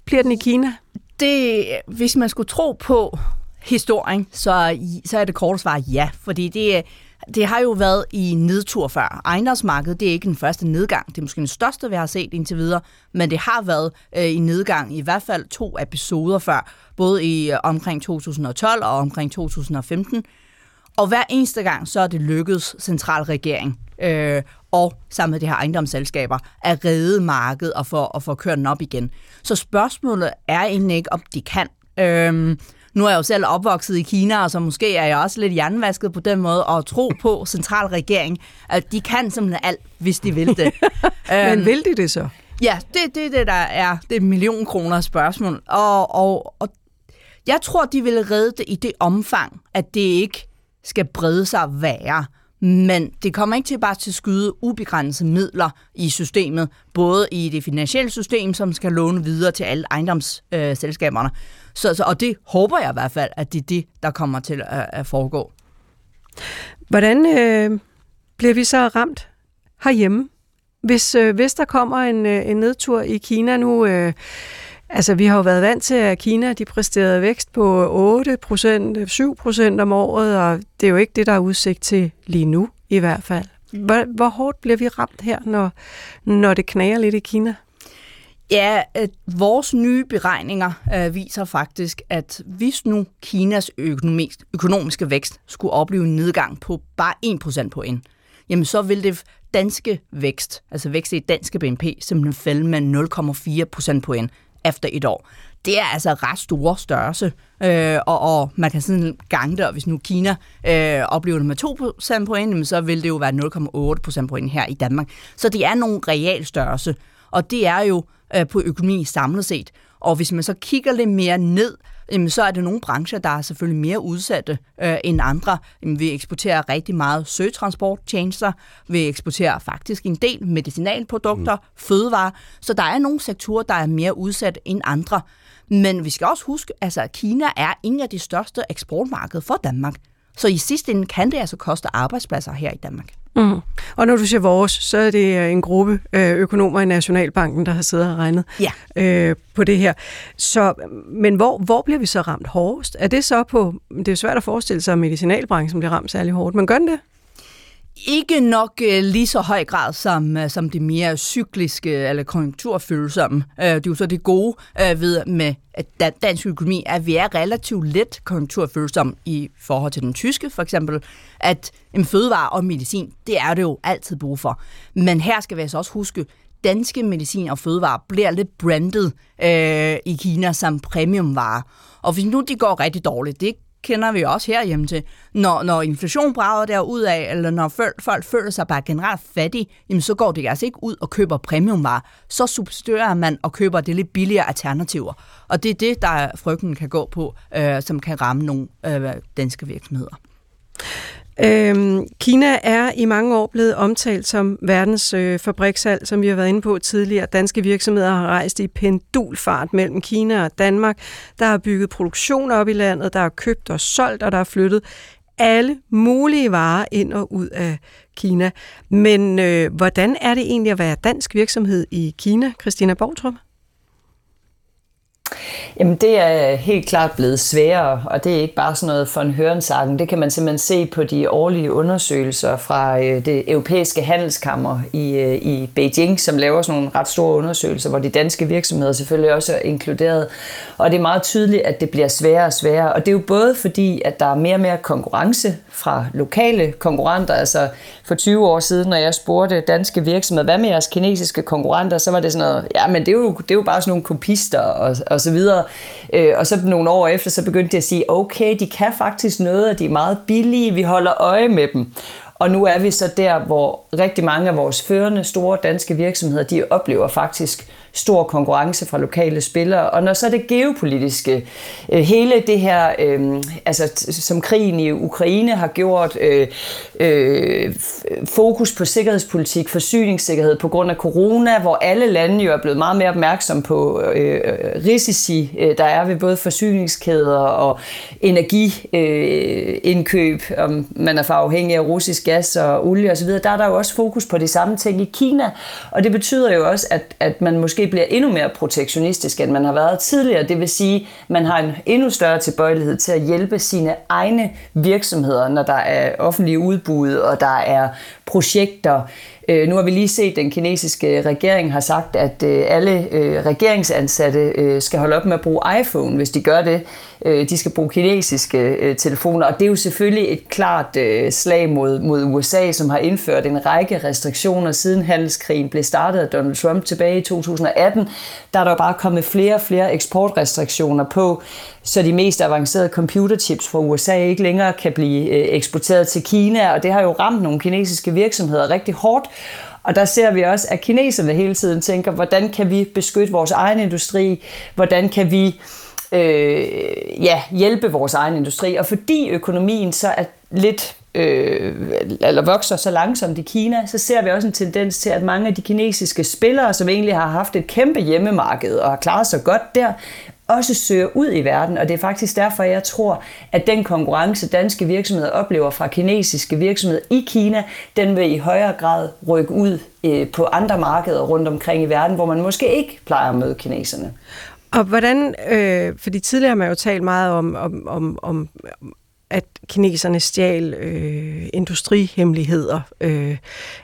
Bliver den i Kina? Det, hvis man skulle tro på historien, så, så er det korte svar ja, fordi det, det har jo været i nedtur før. Ejendomsmarkedet, det er ikke den første nedgang. Det er måske den største, vi har set indtil videre, men det har været øh, i nedgang i hvert fald to episoder før, både i øh, omkring 2012 og omkring 2015. Og hver eneste gang, så er det lykkedes centralregering øh, og sammen med de her ejendomsselskaber at redde markedet og få, og få kørt den op igen. Så spørgsmålet er egentlig ikke, om de kan. Øh, nu er jeg jo selv opvokset i Kina, og så måske er jeg også lidt hjernevasket på den måde, og tro på centralregering, at de kan simpelthen alt, hvis de vil det. Men vil de det så? Ja, det er det, det, der er det million kroner spørgsmål. Og, og, og jeg tror, de vil redde det i det omfang, at det ikke skal brede sig værre. Men det kommer ikke til bare til at skyde ubegrænsede midler i systemet, både i det finansielle system, som skal låne videre til alle ejendomsselskaberne. Øh, så, så, og det håber jeg i hvert fald, at det er det, der kommer til at, at foregå. Hvordan øh, bliver vi så ramt herhjemme? Hvis, øh, hvis der kommer en, øh, en nedtur i Kina nu... Øh, Altså, vi har jo været vant til, at Kina de præsterede vækst på 8% 7% om året, og det er jo ikke det, der er udsigt til lige nu, i hvert fald. Hvor, hvor hårdt bliver vi ramt her, når, når det knager lidt i Kina? Ja, at vores nye beregninger øh, viser faktisk, at hvis nu Kinas økonomisk, økonomiske vækst skulle opleve en nedgang på bare 1% på en, jamen så vil det danske vækst, altså vækst i danske BNP, simpelthen falde med 0,4% på en efter et år. Det er altså ret store størrelse, øh, og, og man kan sådan gange det, og hvis nu Kina øh, oplever det med 2% point, så vil det jo være 0,8% point her i Danmark. Så det er nogle real størrelse, og det er jo øh, på økonomi samlet set. Og hvis man så kigger lidt mere ned, jamen, så er det nogle brancher, der er selvfølgelig mere udsatte øh, end andre. Jamen, vi eksporterer rigtig meget søgetransporttjenester, vi eksporterer faktisk en del medicinalprodukter, mm. fødevarer, så der er nogle sektorer, der er mere udsat end andre. Men vi skal også huske, altså, at Kina er en af de største eksportmarkeder for Danmark. Så i sidste ende kan det altså koste arbejdspladser her i Danmark. Mm. Og når du siger vores, så er det øh, en gruppe øh, økonomer i Nationalbanken, der har siddet og regnet ja. øh, på det her. Så, men hvor, hvor bliver vi så ramt hårdest? Er det så på, det er svært at forestille sig, at medicinalbranchen bliver ramt særlig hårdt, men gør den det? Ikke nok øh, lige så høj grad som, øh, som det mere cykliske eller konjunkturfølsomme. Øh, det er jo så det gode øh, ved med at dansk økonomi, at vi er relativt let konjunkturfølsomme i forhold til den tyske, for eksempel, at en fødevare og medicin, det er det jo altid brug for. Men her skal vi altså også huske, danske medicin og fødevarer bliver lidt brandet øh, i Kina som premiumvarer. Og hvis nu de går rigtig dårligt, det kender vi også herhjemme til. Når, når inflation brager derudad, eller når folk, folk føler sig bare generelt fattige, jamen så går det altså ikke ud og køber premiumvarer. Så substituerer man og køber det lidt billigere alternativer. Og det er det, der frygten kan gå på, øh, som kan ramme nogle øh, danske virksomheder. Øhm, Kina er i mange år blevet omtalt som verdens øh, fabrikshal, som vi har været inde på tidligere. Danske virksomheder har rejst i pendulfart mellem Kina og Danmark. Der har bygget produktion op i landet, der har købt og solgt, og der har flyttet alle mulige varer ind og ud af Kina. Men øh, hvordan er det egentlig at være dansk virksomhed i Kina, Christina Bortrup? Jamen det er helt klart blevet sværere, og det er ikke bare sådan noget for en hørensagen. Det kan man simpelthen se på de årlige undersøgelser fra øh, det europæiske handelskammer i, øh, i Beijing, som laver sådan nogle ret store undersøgelser, hvor de danske virksomheder selvfølgelig også er inkluderet. Og det er meget tydeligt, at det bliver sværere og sværere. Og det er jo både fordi, at der er mere og mere konkurrence fra lokale konkurrenter. Altså for 20 år siden, når jeg spurgte danske virksomheder, hvad med jeres kinesiske konkurrenter, så var det sådan noget, ja, men det er jo, det er jo bare sådan nogle kopister og, og og så videre. Øh, og så nogle år efter, så begyndte de at sige, okay, de kan faktisk noget, og de er meget billige, vi holder øje med dem. Og nu er vi så der, hvor rigtig mange af vores førende store danske virksomheder, de oplever faktisk stor konkurrence fra lokale spillere. Og når så det geopolitiske, øh, hele det her, øh, altså som krigen i Ukraine har gjort, øh, øh, fokus på sikkerhedspolitik, forsyningssikkerhed på grund af corona, hvor alle lande jo er blevet meget mere opmærksomme på øh, øh, risici, øh, der er ved både forsyningskæder og energiindkøb, øh, om man er for afhængig af russisk gas og olie osv., der er der jo også fokus på de samme ting i Kina, og det betyder jo også, at, at man måske bliver endnu mere protektionistisk, end man har været tidligere. Det vil sige, at man har en endnu større tilbøjelighed til at hjælpe sine egne virksomheder, når der er offentlige udbud, og der er projekter, øh, nu har vi lige set, at den kinesiske regering har sagt, at øh, alle øh, regeringsansatte skal holde op med at bruge iPhone, hvis de gør det. Øh, de skal bruge kinesiske øh, telefoner, og det er jo selvfølgelig et klart øh, slag mod, mod USA, som har indført en række restriktioner siden handelskrigen blev startet af Donald Trump tilbage i 2018. Der er der jo bare kommet flere og flere eksportrestriktioner på, så de mest avancerede computerchips fra USA ikke længere kan blive eksporteret til Kina, og det har jo ramt nogle kinesiske virksomheder rigtig hårdt, og der ser vi også, at kineserne hele tiden tænker, hvordan kan vi beskytte vores egen industri? Hvordan kan vi øh, ja, hjælpe vores egen industri? Og fordi økonomien så er lidt øh, eller vokser så langsomt i Kina, så ser vi også en tendens til, at mange af de kinesiske spillere, som egentlig har haft et kæmpe hjemmemarked og har klaret sig godt der, også søger ud i verden, og det er faktisk derfor, jeg tror, at den konkurrence, danske virksomheder oplever fra kinesiske virksomheder i Kina, den vil i højere grad rykke ud øh, på andre markeder rundt omkring i verden, hvor man måske ikke plejer at møde kineserne. Og hvordan, øh, fordi tidligere har man jo talt meget om, om, om, om at kineserne stjal øh, industrihemmeligheder. Øh,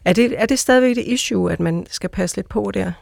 er, det, er det stadigvæk et issue, at man skal passe lidt på der?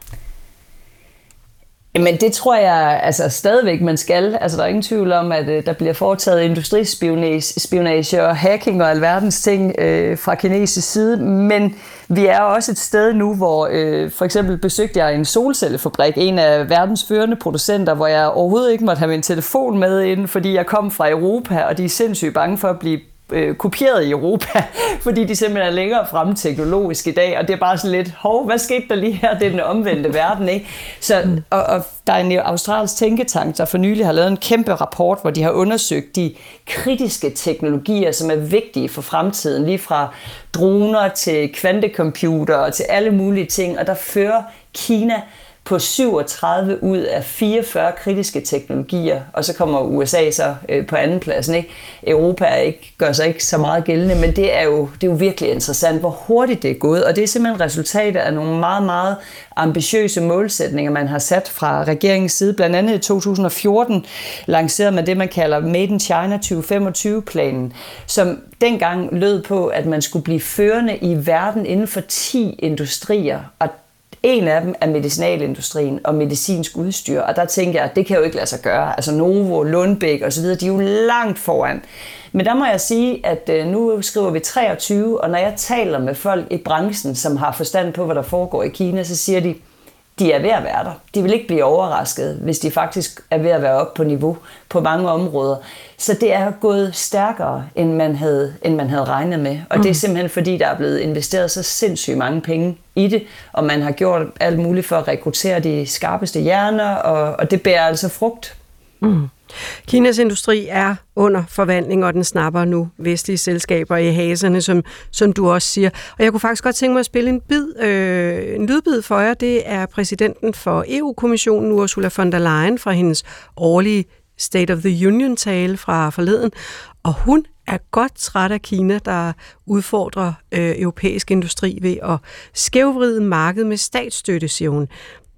Men det tror jeg altså stadigvæk, man skal. Altså, der er ingen tvivl om, at øh, der bliver foretaget industrispionage og hacking og alverdens ting øh, fra kinesisk side. Men vi er også et sted nu, hvor øh, for eksempel besøgte jeg en solcellefabrik, en af verdens førende producenter, hvor jeg overhovedet ikke måtte have min telefon med ind, fordi jeg kom fra Europa, og de er sindssygt bange for at blive øh, kopieret i Europa, fordi de simpelthen er længere fremme teknologisk i dag, og det er bare sådan lidt, hov, hvad skete der lige her? Det er den omvendte verden, ikke? Så, mm. og, og der er en australsk tænketank, der for nylig har lavet en kæmpe rapport, hvor de har undersøgt de kritiske teknologier, som er vigtige for fremtiden, lige fra droner til kvantecomputer og til alle mulige ting, og der fører Kina på 37 ud af 44 kritiske teknologier, og så kommer USA så øh, på anden pladsen. Ikke? Europa er ikke, gør sig ikke så meget gældende, men det er, jo, det er jo virkelig interessant, hvor hurtigt det er gået, og det er simpelthen resultatet af nogle meget, meget ambitiøse målsætninger, man har sat fra regeringens side. Blandt andet i 2014 lancerede man det, man kalder Made in China 2025-planen, som dengang lød på, at man skulle blive førende i verden inden for 10 industrier, og en af dem er medicinalindustrien og medicinsk udstyr, og der tænker jeg, at det kan jo ikke lade sig gøre. Altså Novo, Lundbæk osv., de er jo langt foran. Men der må jeg sige, at øh, nu skriver vi 23, og når jeg taler med folk i branchen, som har forstand på, hvad der foregår i Kina, så siger de, de er ved at være der. De vil ikke blive overrasket, hvis de faktisk er ved at være oppe på niveau på mange områder. Så det er gået stærkere, end man havde, end man havde regnet med. Og mm. det er mm. simpelthen fordi, der er blevet investeret så sindssygt mange penge i det, og man har gjort alt muligt for at rekruttere de skarpeste hjerner, og, og det bærer altså frugt. Mm. Kinas industri er under forvandling, og den snapper nu vestlige selskaber i haserne, som, som du også siger. Og jeg kunne faktisk godt tænke mig at spille en, bid, øh, en lydbid for jer. Det er præsidenten for EU-kommissionen, Ursula von der Leyen, fra hendes årlige State of the Union-tale fra forleden. Og hun er godt træt af Kina, der udfordrer øh, europæisk industri ved at skævvride markedet med statsstøtte, siger hun.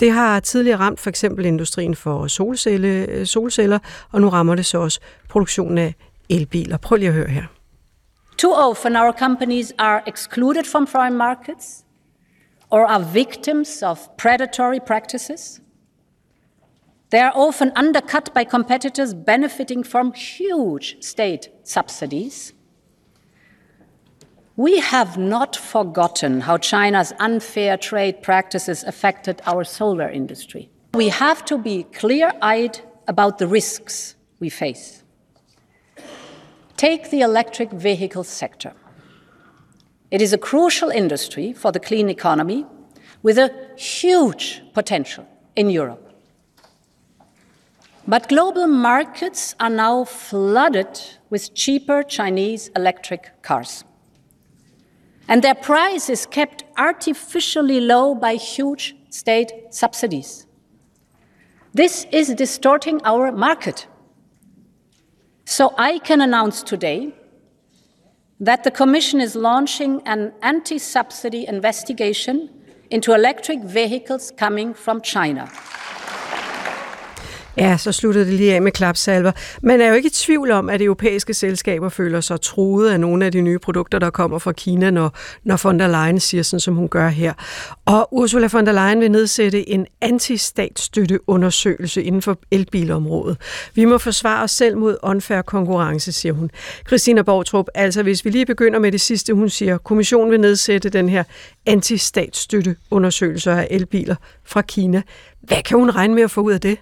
Det har tidligere ramt for eksempel industrien for solcelle, øh, solceller, og nu rammer det så også produktionen af elbiler. Prøv lige at høre her. Too often our companies are excluded from foreign markets or are victims of predatory practices. They are often undercut by competitors benefiting from huge state subsidies. We have not forgotten how China's unfair trade practices affected our solar industry. We have to be clear eyed about the risks we face. Take the electric vehicle sector. It is a crucial industry for the clean economy with a huge potential in Europe. But global markets are now flooded with cheaper Chinese electric cars and their price is kept artificially low by huge state subsidies. This is distorting our market. So I can announce today that the Commission is launching an anti subsidy investigation into electric vehicles coming from China. Ja, så sluttede det lige af med klapsalver. Man er jo ikke i tvivl om, at europæiske selskaber føler sig truet af nogle af de nye produkter, der kommer fra Kina, når, når von der Leyen siger sådan, som hun gør her. Og Ursula von der Leyen vil nedsætte en antistatsstøtteundersøgelse inden for elbilområdet. Vi må forsvare os selv mod unfair konkurrence, siger hun. Christina Borgtrup, altså hvis vi lige begynder med det sidste, hun siger, kommissionen vil nedsætte den her antistatsstøtteundersøgelse af elbiler fra Kina. Hvad kan hun regne med at få ud af det?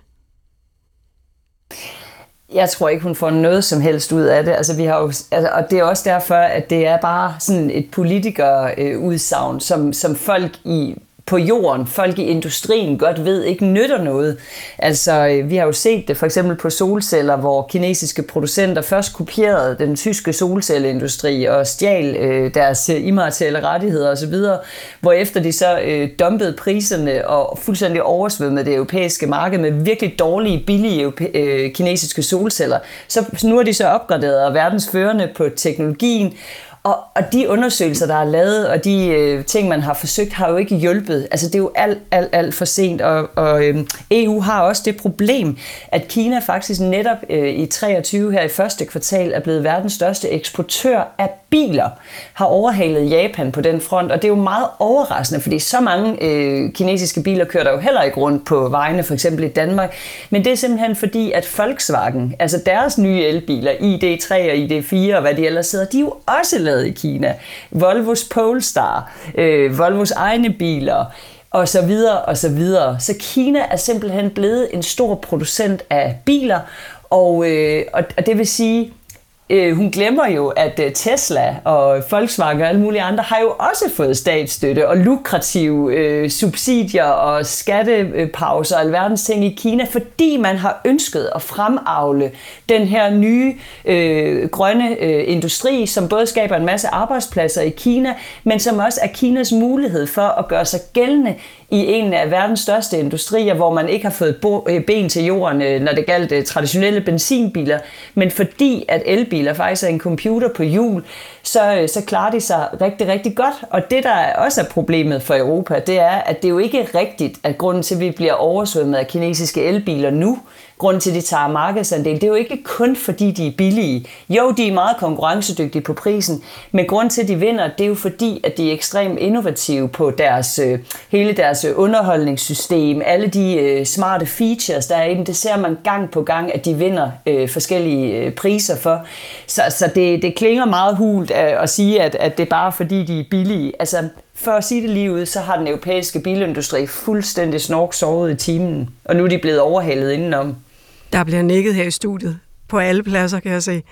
Jeg tror ikke, hun får noget som helst ud af det. Altså, vi har jo, altså, og det er også derfor, at det er bare sådan et politikerudsagn, som, som folk i på jorden, folk i industrien godt ved ikke nytter noget. Altså, øh, vi har jo set det for eksempel på solceller, hvor kinesiske producenter først kopierede den tyske solcelleindustri og stjal øh, deres øh, immaterielle rettigheder osv., hvorefter de så øh, dumpede priserne og fuldstændig oversvømmede det europæiske marked med virkelig dårlige, billige øh, kinesiske solceller. Så nu er de så opgraderet og verdensførende på teknologien, og, og de undersøgelser, der er lavet, og de øh, ting, man har forsøgt, har jo ikke hjulpet. Altså, det er jo alt, alt, alt for sent, og, og øh, EU har også det problem, at Kina faktisk netop øh, i 23 her i første kvartal er blevet verdens største eksportør af biler, har overhalet Japan på den front, og det er jo meget overraskende, fordi så mange øh, kinesiske biler kører der jo heller ikke rundt på vejene, for eksempel i Danmark, men det er simpelthen fordi, at Volkswagen, altså deres nye elbiler, ID3 og ID4 og hvad de ellers sidder, de er jo også lavet i Kina. Volvos Polestar, øh, Volvos egne biler, og så videre og så videre. Så Kina er simpelthen blevet en stor producent af biler, og, øh, og, og det vil sige, øh, hun glemmer jo, at øh, Tesla og Volkswagen og alle mulige andre har jo også fået statsstøtte og lukrative øh, subsidier og skattepauser og alverdens ting i Kina, fordi man har ønsket at fremavle den her nye øh, grønne øh, industri, som både skaber en masse arbejdspladser i Kina, men som også er Kinas mulighed for at gøre sig gældende i en af verdens største industrier, hvor man ikke har fået øh, ben til jorden, øh, når det galt øh, traditionelle benzinbiler, men fordi at elbiler faktisk er en computer på hjul, så, så klarer de sig rigtig, rigtig godt. Og det, der også er problemet for Europa, det er, at det er jo ikke rigtigt, at grunden til, at vi bliver oversvømmet af kinesiske elbiler nu, grund til, at de tager markedsandel, det er jo ikke kun fordi, de er billige. Jo, de er meget konkurrencedygtige på prisen, men grund til, at de vinder, det er jo fordi, at de er ekstremt innovative på deres, øh, hele deres øh, underholdningssystem, alle de øh, smarte features, der er i dem, det ser man gang på gang, at de vinder forskellige priser for. Så, så det, det klinger meget hult at, at sige, at, at det er bare fordi, de er billige. Altså, for at sige det lige ud, så har den europæiske bilindustri fuldstændig snork sovet i timen, og nu er de blevet overhalet indenom. Der bliver nikket her i studiet på alle pladser, kan jeg se.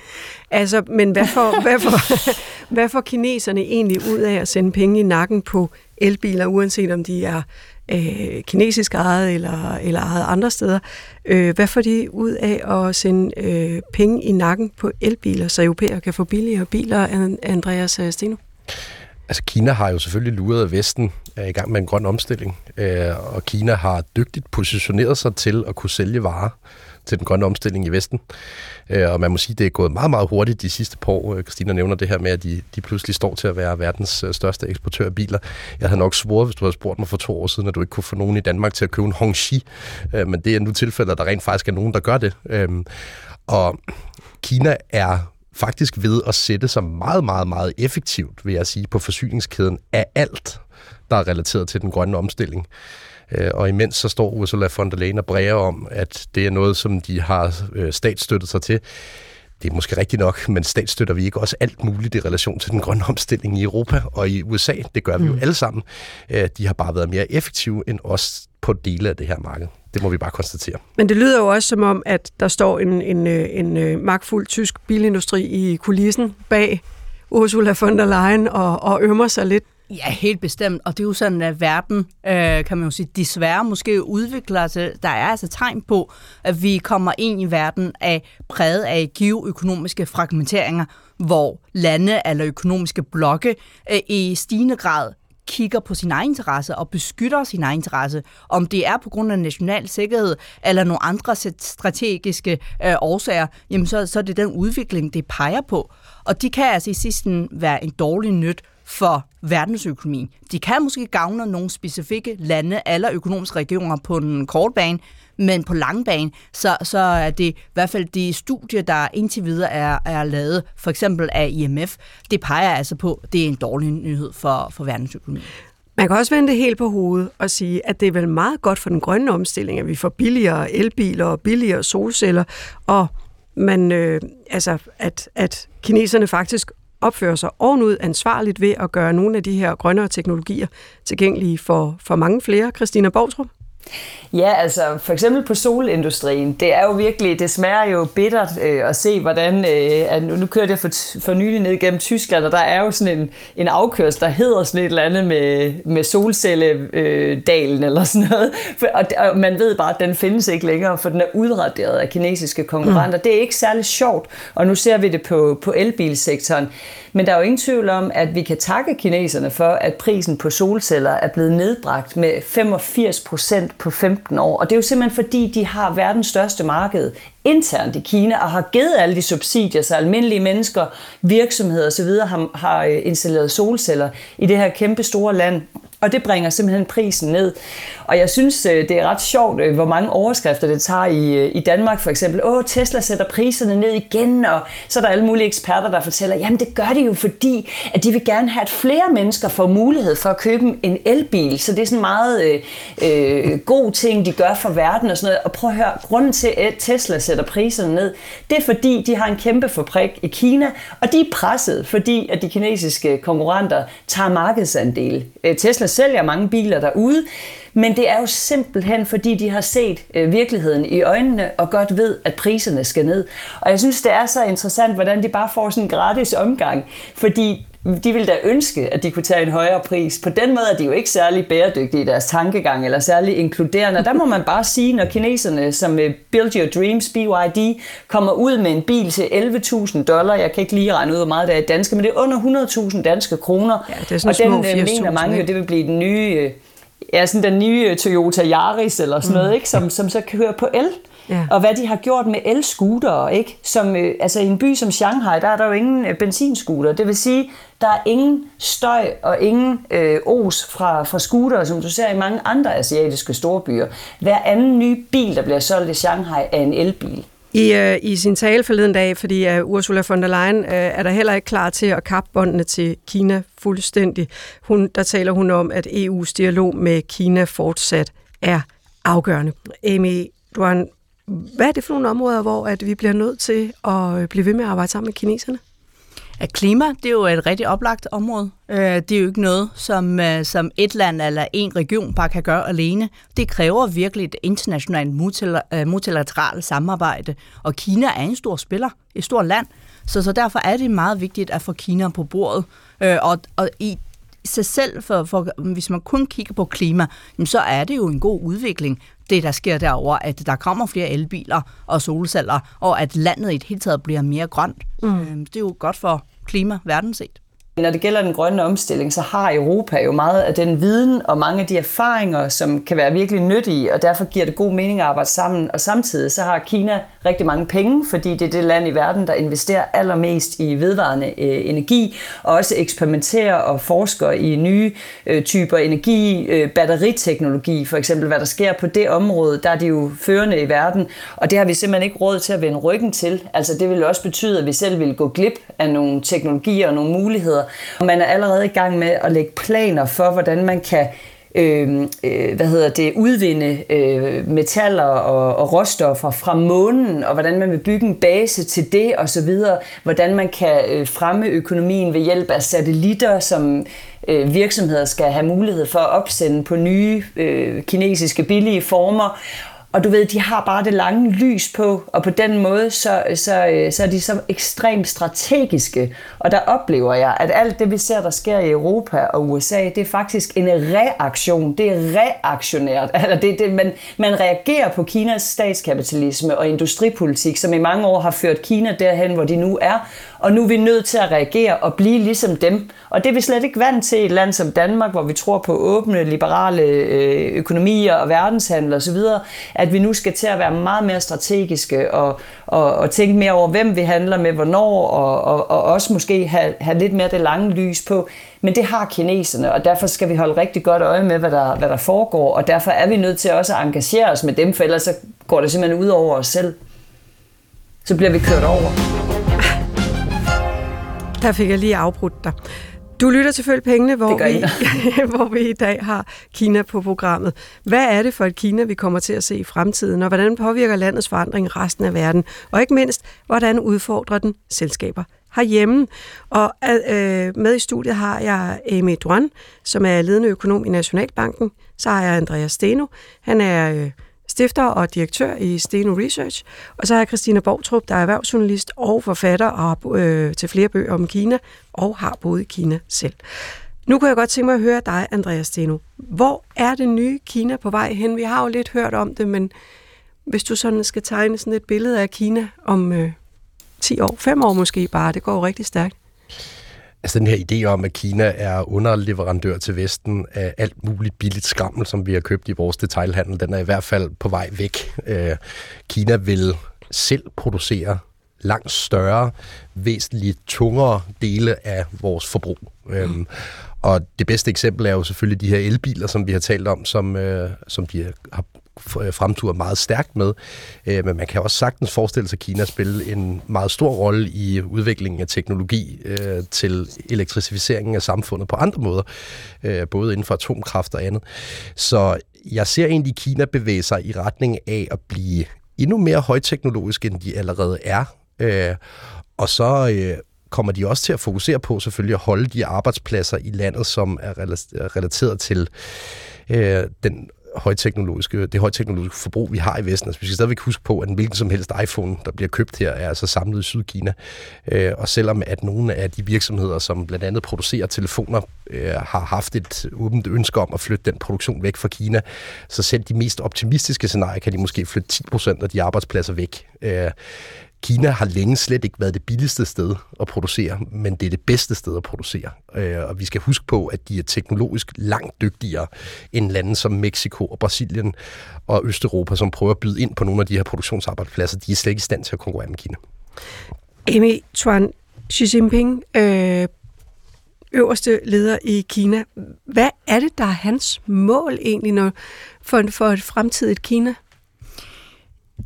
Altså, men hvad får, hvad, får, hvad får kineserne egentlig ud af at sende penge i nakken på elbiler, uanset om de er øh, kinesisk ejet eller, eller ejet andre steder? Øh, hvad får de ud af at sende øh, penge i nakken på elbiler, så europæer kan få billigere biler, Andreas Steno? Altså Kina har jo selvfølgelig luret, Vesten er i gang med en grøn omstilling, øh, og Kina har dygtigt positioneret sig til at kunne sælge varer til den grønne omstilling i Vesten. Øh, og man må sige, det er gået meget, meget hurtigt de sidste par år. Øh, Christina nævner det her med, at de, de pludselig står til at være verdens øh, største eksportør af biler. Jeg havde nok svoret, hvis du havde spurgt mig for to år siden, at du ikke kunne få nogen i Danmark til at købe en Hongxi. Øh, men det er nu tilfældet, at der rent faktisk er nogen, der gør det. Øh, og Kina er faktisk ved at sætte sig meget, meget, meget effektivt, vil jeg sige, på forsyningskæden af alt, der er relateret til den grønne omstilling. Øh, og imens så står Ursula von der Leyen og bræger om, at det er noget, som de har øh, statsstøttet sig til. Det er måske rigtigt nok, men statsstøtter vi ikke også alt muligt i relation til den grønne omstilling i Europa og i USA. Det gør vi jo mm. alle sammen. Øh, de har bare været mere effektive end os på dele af det her marked. Det må vi bare konstatere. Men det lyder jo også som om, at der står en, en, en, en magtfuld tysk bilindustri i kulissen bag Ursula von der Leyen og, og ømmer sig lidt Ja, helt bestemt. Og det er jo sådan, at verden, øh, kan man jo sige, desværre måske udvikler sig. Der er altså tegn på, at vi kommer ind i verden af præget af geoøkonomiske fragmenteringer, hvor lande eller økonomiske blokke øh, i stigende grad kigger på sin egen interesse og beskytter sin egen interesse, om det er på grund af national sikkerhed eller nogle andre strategiske øh, årsager, jamen så, så er det den udvikling, det peger på. Og de kan altså i sidste være en dårlig nyt for verdensøkonomien. De kan måske gavne nogle specifikke lande eller økonomiske regioner på en kort bane, men på lang bane, så, så er det i hvert fald de studier, der indtil videre er, er lavet, for eksempel af IMF, det peger altså på, at det er en dårlig nyhed for, for verdensøkonomien. Man kan også vende det helt på hovedet og sige, at det er vel meget godt for den grønne omstilling, at vi får billigere elbiler og billigere solceller, og man, øh, altså, at, at kineserne faktisk opfører sig ovenud ansvarligt ved at gøre nogle af de her grønnere teknologier tilgængelige for, for mange flere. Christina Borgtrup? Ja, altså for eksempel på solindustrien, det er jo virkelig, det smager jo bittert øh, at se, hvordan, øh, at nu, nu kørte jeg for, for nylig ned gennem Tyskland, og der er jo sådan en, en afkørsel, der hedder sådan et eller andet med, med solcelledalen øh, eller sådan noget, for, og, og man ved bare, at den findes ikke længere, for den er udraderet af kinesiske konkurrenter. Mm. Det er ikke særlig sjovt, og nu ser vi det på, på elbilsektoren. Men der er jo ingen tvivl om, at vi kan takke kineserne for, at prisen på solceller er blevet nedbragt med 85 procent på 15 år. Og det er jo simpelthen fordi, de har verdens største marked internt i Kina og har givet alle de subsidier, så almindelige mennesker, virksomheder osv. har, har øh, installeret solceller i det her kæmpe store land. Og det bringer simpelthen prisen ned. Og jeg synes, øh, det er ret sjovt, øh, hvor mange overskrifter det tager i, i Danmark for eksempel. Åh, Tesla sætter priserne ned igen, og så er der alle mulige eksperter, der fortæller, jamen det gør de jo fordi, at de vil gerne have, at flere mennesker får mulighed for at købe en elbil. Så det er sådan en meget øh, øh, god ting, de gør for verden og sådan noget. Og prøv at høre, grunden til, at Tesla sætter priserne ned, det er fordi, de har en kæmpe fabrik i Kina, og de er presset, fordi at de kinesiske konkurrenter tager markedsandel. Øh, Tesla sælger mange biler derude, men det er jo simpelthen, fordi de har set øh, virkeligheden i øjnene og godt ved, at priserne skal ned. Og jeg synes, det er så interessant, hvordan de bare får sådan en gratis omgang, fordi de ville da ønske, at de kunne tage en højere pris. På den måde er de jo ikke særlig bæredygtige i deres tankegang, eller særlig inkluderende. Der må man bare sige, når kineserne, som øh, Build Your Dreams, BYD, kommer ud med en bil til 11.000 dollar, jeg kan ikke lige regne ud, hvor meget det er i danske, men det er under 100.000 danske kroner. Ja, det er sådan og den øh, mener mange jo, det vil blive den nye ja, sådan den nye Toyota Yaris eller sådan noget, mm. ikke? Som, som så kan køre på el. Ja. Og hvad de har gjort med el-scootere, ikke? Som, øh, altså i en by som Shanghai, der er der jo ingen øh, benzinscooter. Det vil sige, der er ingen støj og ingen øh, os fra, fra scootere, som du ser i mange andre asiatiske storbyer. Hver anden ny bil, der bliver solgt i Shanghai, er en elbil i, øh, i sin tale forleden dag, fordi uh, Ursula von der Leyen uh, er der heller ikke klar til at kappe båndene til Kina fuldstændig. Hun, der taler hun om, at EU's dialog med Kina fortsat er afgørende. Amy Duan, hvad er det for nogle områder, hvor at vi bliver nødt til at øh, blive ved med at arbejde sammen med kineserne? At klima, det er jo et rigtig oplagt område. Øh, det er jo ikke noget, som, øh, som et land eller en region bare kan gøre alene. Det kræver virkelig et internationalt multilateralt samarbejde. Og Kina er en stor spiller, et stort land. Så, så derfor er det meget vigtigt at få Kina på bordet. Og, og i sig selv, for, for, hvis man kun kigger på klima, så er det jo en god udvikling, det der sker derover, at der kommer flere elbiler og solceller, og at landet i det hele taget bliver mere grønt. Mm. Det er jo godt for klima verden set. Når det gælder den grønne omstilling, så har Europa jo meget af den viden og mange af de erfaringer, som kan være virkelig nyttige, og derfor giver det god mening at arbejde sammen. Og samtidig så har Kina rigtig mange penge, fordi det er det land i verden, der investerer allermest i vedvarende øh, energi, og også eksperimenterer og forsker i nye øh, typer energi, øh, batteriteknologi for eksempel, hvad der sker på det område, der er de jo førende i verden, og det har vi simpelthen ikke råd til at vende ryggen til. Altså det vil også betyde, at vi selv vil gå glip af nogle teknologier og nogle muligheder, og man er allerede i gang med at lægge planer for, hvordan man kan øh, øh, hvad hedder det, udvinde øh, metaller og, og råstoffer fra månen, og hvordan man vil bygge en base til det osv., hvordan man kan øh, fremme økonomien ved hjælp af satellitter, som øh, virksomheder skal have mulighed for at opsende på nye øh, kinesiske billige former, og du ved, de har bare det lange lys på, og på den måde, så, så, øh, så er de så ekstremt strategiske. Og der oplever jeg, at alt det, vi ser, der sker i Europa og USA, det er faktisk en reaktion. Det er reaktionært. Altså det, det, man, man reagerer på Kinas statskapitalisme og industripolitik, som i mange år har ført Kina derhen, hvor de nu er. Og nu er vi nødt til at reagere og blive ligesom dem. Og det er vi slet ikke vant til i et land som Danmark, hvor vi tror på åbne, liberale øh, økonomier og verdenshandel osv., at vi nu skal til at være meget mere strategiske og, og, og tænke mere over, hvem vi handler med, hvornår, og, og, og også måske have, have lidt mere det lange lys på. Men det har kineserne, og derfor skal vi holde rigtig godt øje med, hvad der, hvad der foregår, og derfor er vi nødt til også at engagere os med dem, for ellers så går det simpelthen ud over os selv. Så bliver vi kørt over. Der fik jeg lige afbrudt dig. Du lytter til Følg Pengene, hvor vi, hvor vi i dag har Kina på programmet. Hvad er det for et Kina, vi kommer til at se i fremtiden, og hvordan påvirker landets forandring resten af verden? Og ikke mindst, hvordan udfordrer den selskaber herhjemme? Og øh, med i studiet har jeg Amy Duan, som er ledende økonom i Nationalbanken. Så har jeg Andreas Steno. Han er... Øh, stifter og direktør i Steno Research. Og så har jeg Christina Borgtrup, der er erhvervsjournalist og forfatter og har, øh, til flere bøger om Kina, og har boet i Kina selv. Nu kunne jeg godt tænke mig at høre dig, Andreas Steno. Hvor er det nye Kina på vej hen? Vi har jo lidt hørt om det, men hvis du sådan skal tegne sådan et billede af Kina om øh, 10 år, 5 år måske bare, det går jo rigtig stærkt. Altså den her idé om, at Kina er underleverandør til Vesten af alt muligt billigt skrammel, som vi har købt i vores detailhandel, den er i hvert fald på vej væk. Øh, Kina vil selv producere langt større, væsentligt tungere dele af vores forbrug. Mm. Øhm, og det bedste eksempel er jo selvfølgelig de her elbiler, som vi har talt om, som, øh, som de har Øh, fremtur meget stærkt med. Øh, men man kan også sagtens forestille sig Kina spille en meget stor rolle i udviklingen af teknologi øh, til elektrificeringen af samfundet på andre måder, øh, både inden for atomkraft og andet. Så jeg ser egentlig Kina bevæge sig i retning af at blive endnu mere højteknologisk, end de allerede er. Øh, og så øh, kommer de også til at fokusere på selvfølgelig at holde de arbejdspladser i landet, som er relateret til øh, den højteknologiske, det højteknologiske forbrug, vi har i Vesten. Altså, vi skal stadigvæk huske på, at hvilken som helst iPhone, der bliver købt her, er altså samlet i Sydkina. Øh, og selvom at nogle af de virksomheder, som blandt andet producerer telefoner, øh, har haft et åbent ønske om at flytte den produktion væk fra Kina, så selv de mest optimistiske scenarier kan de måske flytte 10% af de arbejdspladser væk. Øh, Kina har længe slet ikke været det billigste sted at producere, men det er det bedste sted at producere. Øh, og vi skal huske på, at de er teknologisk langt dygtigere end lande som Mexico og Brasilien og Østeuropa, som prøver at byde ind på nogle af de her produktionsarbejdspladser. De er slet ikke i stand til at konkurrere med Kina. Amy Chuan, Xi Jinping, øh, øverste leder i Kina. Hvad er det, der er hans mål egentlig når, for, for et fremtidigt Kina?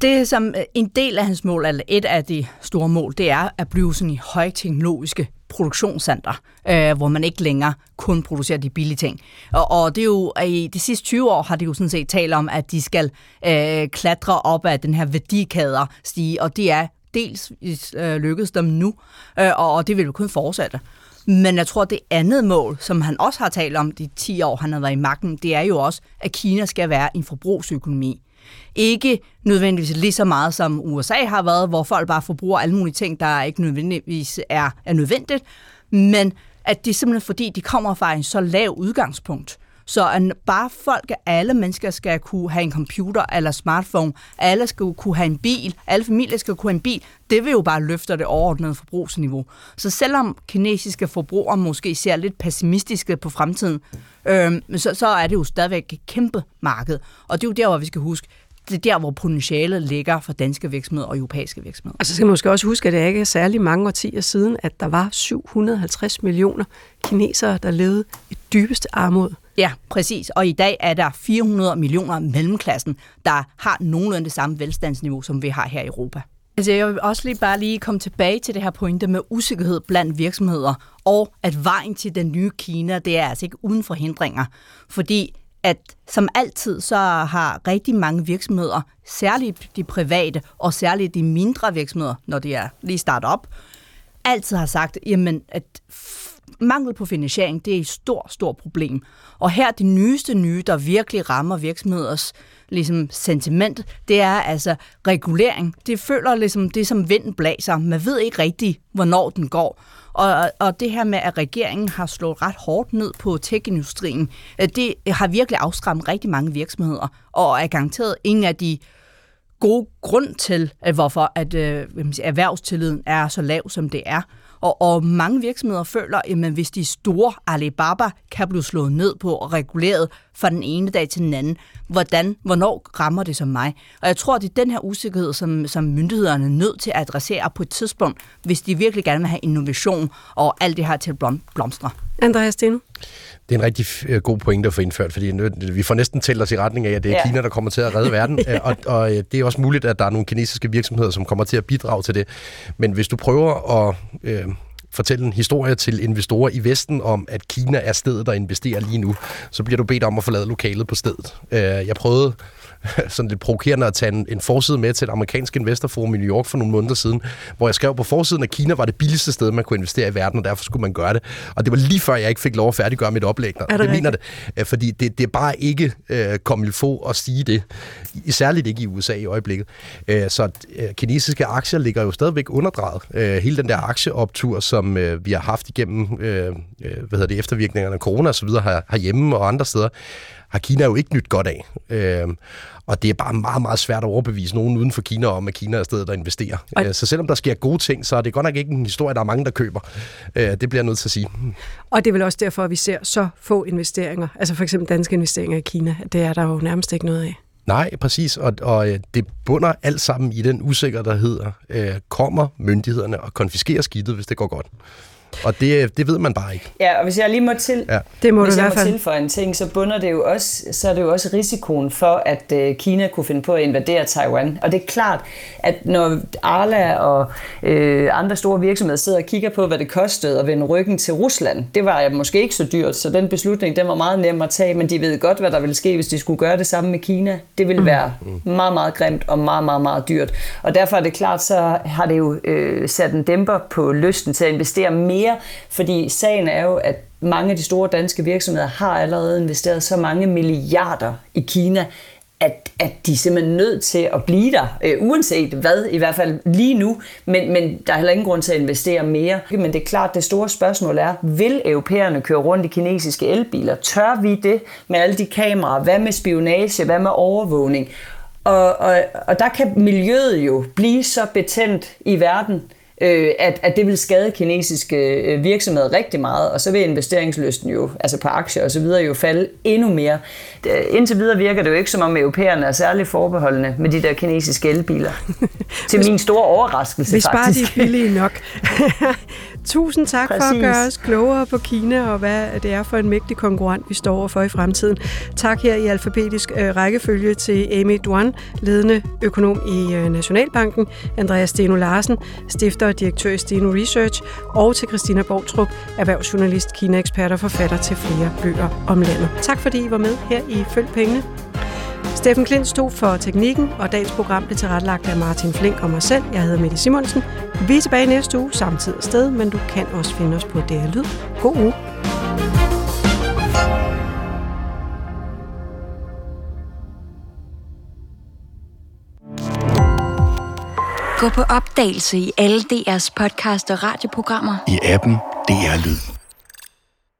Det som øh, en del af hans mål, eller et af de store mål, det er at blive sådan i højteknologiske produktionscenter, øh, hvor man ikke længere kun producerer de billige ting. Og, og det er jo, i de sidste 20 år har de jo sådan set talt om, at de skal øh, klatre op af den her værdikader stige, og det er dels øh, lykkedes dem nu, øh, og, og det vil jo kun fortsætte. Men jeg tror, det andet mål, som han også har talt om de 10 år, han har været i magten, det er jo også, at Kina skal være en forbrugsøkonomi. Ikke nødvendigvis lige så meget, som USA har været, hvor folk bare forbruger alle mulige ting, der ikke nødvendigvis er, er nødvendigt, men at det simpelthen fordi, de kommer fra en så lav udgangspunkt, så at bare folk, alle mennesker skal kunne have en computer eller smartphone, alle skal kunne have en bil, alle familier skal kunne have en bil, det vil jo bare løfte det overordnede forbrugsniveau. Så selvom kinesiske forbrugere måske ser lidt pessimistiske på fremtiden, øh, så, så er det jo stadigvæk et kæmpe marked. Og det er jo der, hvor vi skal huske, det er der, hvor potentialet ligger for danske virksomheder og europæiske virksomheder. Og så skal man måske også huske, at det ikke er særlig mange årtier siden, at der var 750 millioner kinesere, der levede i dybeste armod. Ja, præcis. Og i dag er der 400 millioner mellemklassen, der har nogenlunde det samme velstandsniveau, som vi har her i Europa. Altså, jeg vil også lige bare lige komme tilbage til det her pointe med usikkerhed blandt virksomheder, og at vejen til den nye Kina, det er altså ikke uden forhindringer. Fordi at som altid, så har rigtig mange virksomheder, særligt de private og særligt de mindre virksomheder, når de er lige startet op, altid har sagt, jamen, at mangel på finansiering, det er et stort, stort problem. Og her det nyeste nye, der virkelig rammer virksomheders ligesom, sentiment, det er altså regulering. Det føler ligesom det, som vinden blæser. Man ved ikke rigtigt, hvornår den går. Og, og det her med, at regeringen har slået ret hårdt ned på tech-industrien, øh, det har virkelig afskræmt rigtig mange virksomheder, og er garanteret ingen af de gode grund til, at hvorfor at, øh, erhvervstilliden er så lav, som det er. Og, og mange virksomheder føler, at hvis de store Alibaba kan blive slået ned på og reguleret fra den ene dag til den anden, hvordan, hvornår rammer det som mig? Og jeg tror, det er den her usikkerhed, som, som myndighederne er nødt til at adressere på et tidspunkt, hvis de virkelig gerne vil have innovation og alt det her til at blomstre. Andreas Steno? Det er en rigtig øh, god pointe at få indført, fordi vi får næsten tælt os i retning af, at det er ja. Kina, der kommer til at redde verden, øh, og, og øh, det er også muligt, at der er nogle kinesiske virksomheder, som kommer til at bidrage til det. Men hvis du prøver at øh, fortælle en historie til investorer i Vesten om, at Kina er stedet, der investerer lige nu, så bliver du bedt om at forlade lokalet på stedet. Øh, jeg prøvede sådan lidt provokerende at tage en, en forside med til et amerikansk investorforum i New York for nogle måneder siden, hvor jeg skrev på forsiden, at Kina var det billigste sted, man kunne investere i verden, og derfor skulle man gøre det. Og det var lige før, jeg ikke fik lov at færdiggøre mit oplæg. Er det, det mener det. Øh, fordi det, det er bare ikke øh, kommet få at sige det. Særligt ikke i USA i øjeblikket. Øh, så øh, kinesiske aktier ligger jo stadigvæk underdrejet. Øh, hele den der aktieoptur, som øh, vi har haft igennem øh, øh hvad hedder det, eftervirkningerne af corona osv. Her, herhjemme og andre steder, har Kina jo ikke nyt godt af. Øh, og det er bare meget, meget svært at overbevise nogen uden for Kina om, at Kina er stedet, der investerer. Og... Øh, så selvom der sker gode ting, så er det godt nok ikke en historie, der er mange, der køber. Øh, det bliver jeg nødt til at sige. Og det er vel også derfor, at vi ser så få investeringer, altså for eksempel danske investeringer i Kina. Det er der jo nærmest ikke noget af. Nej, præcis, og, og øh, det bunder alt sammen i den usikkerhed, der hedder, kommer myndighederne og konfiskerer skidtet, hvis det går godt. Og det, det ved man bare ikke. Ja, og hvis jeg lige må til, Ja. Det må hvis du i jeg hvert må fald. tilføje en ting, så bunder det jo også, så er det jo også risikoen for, at øh, Kina kunne finde på at invadere Taiwan. Og det er klart, at når Arla og øh, andre store virksomheder sidder og kigger på, hvad det kostede at vende ryggen til Rusland, det var måske ikke så dyrt, så den beslutning, den var meget nem at tage, men de ved godt, hvad der ville ske, hvis de skulle gøre det samme med Kina. Det ville være meget, meget grimt og meget, meget, meget dyrt. Og derfor er det klart, så har det jo øh, sat en dæmper på lysten til at investere mere, fordi sagen er jo, at mange af de store danske virksomheder har allerede investeret så mange milliarder i Kina, at, at de er simpelthen nødt til at blive der, øh, uanset hvad, i hvert fald lige nu, men, men der er heller ingen grund til at investere mere. Men det er klart, det store spørgsmål er, vil europæerne køre rundt i kinesiske elbiler? Tør vi det med alle de kameraer? Hvad med spionage? Hvad med overvågning? Og, og, og der kan miljøet jo blive så betændt i verden, øh, at, at det vil skade kinesiske øh, virksomheder rigtig meget, og så vil investeringslysten jo, altså på aktier og så videre, jo falde endnu mere. Indtil videre virker det jo ikke, som om europæerne er særlig forbeholdende med de der kinesiske elbiler. Til min store overraskelse Hvis bare de faktisk. er billige nok. Tusind tak Præcis. for at gøre os klogere på Kina og hvad det er for en mægtig konkurrent, vi står overfor i fremtiden. Tak her i alfabetisk øh, rækkefølge til Amy Duan, ledende økonom i øh, Nationalbanken, Andreas Steno Larsen, stifter og direktør i Steno Research, og til Christina Borgtrup, erhvervsjournalist, Kina-ekspert og forfatter til flere bøger om landet. Tak fordi I var med her i Følg Pengene. Steffen Klint stod for teknikken, og dagens program blev tilrettelagt af Martin Flink og mig selv. Jeg hedder Mette Simonsen. Vi er tilbage næste uge, samtidig sted, men du kan også finde os på DR Lyd. God uge. Gå på opdagelse i alle DR's podcast og radioprogrammer. I appen DR Lyd.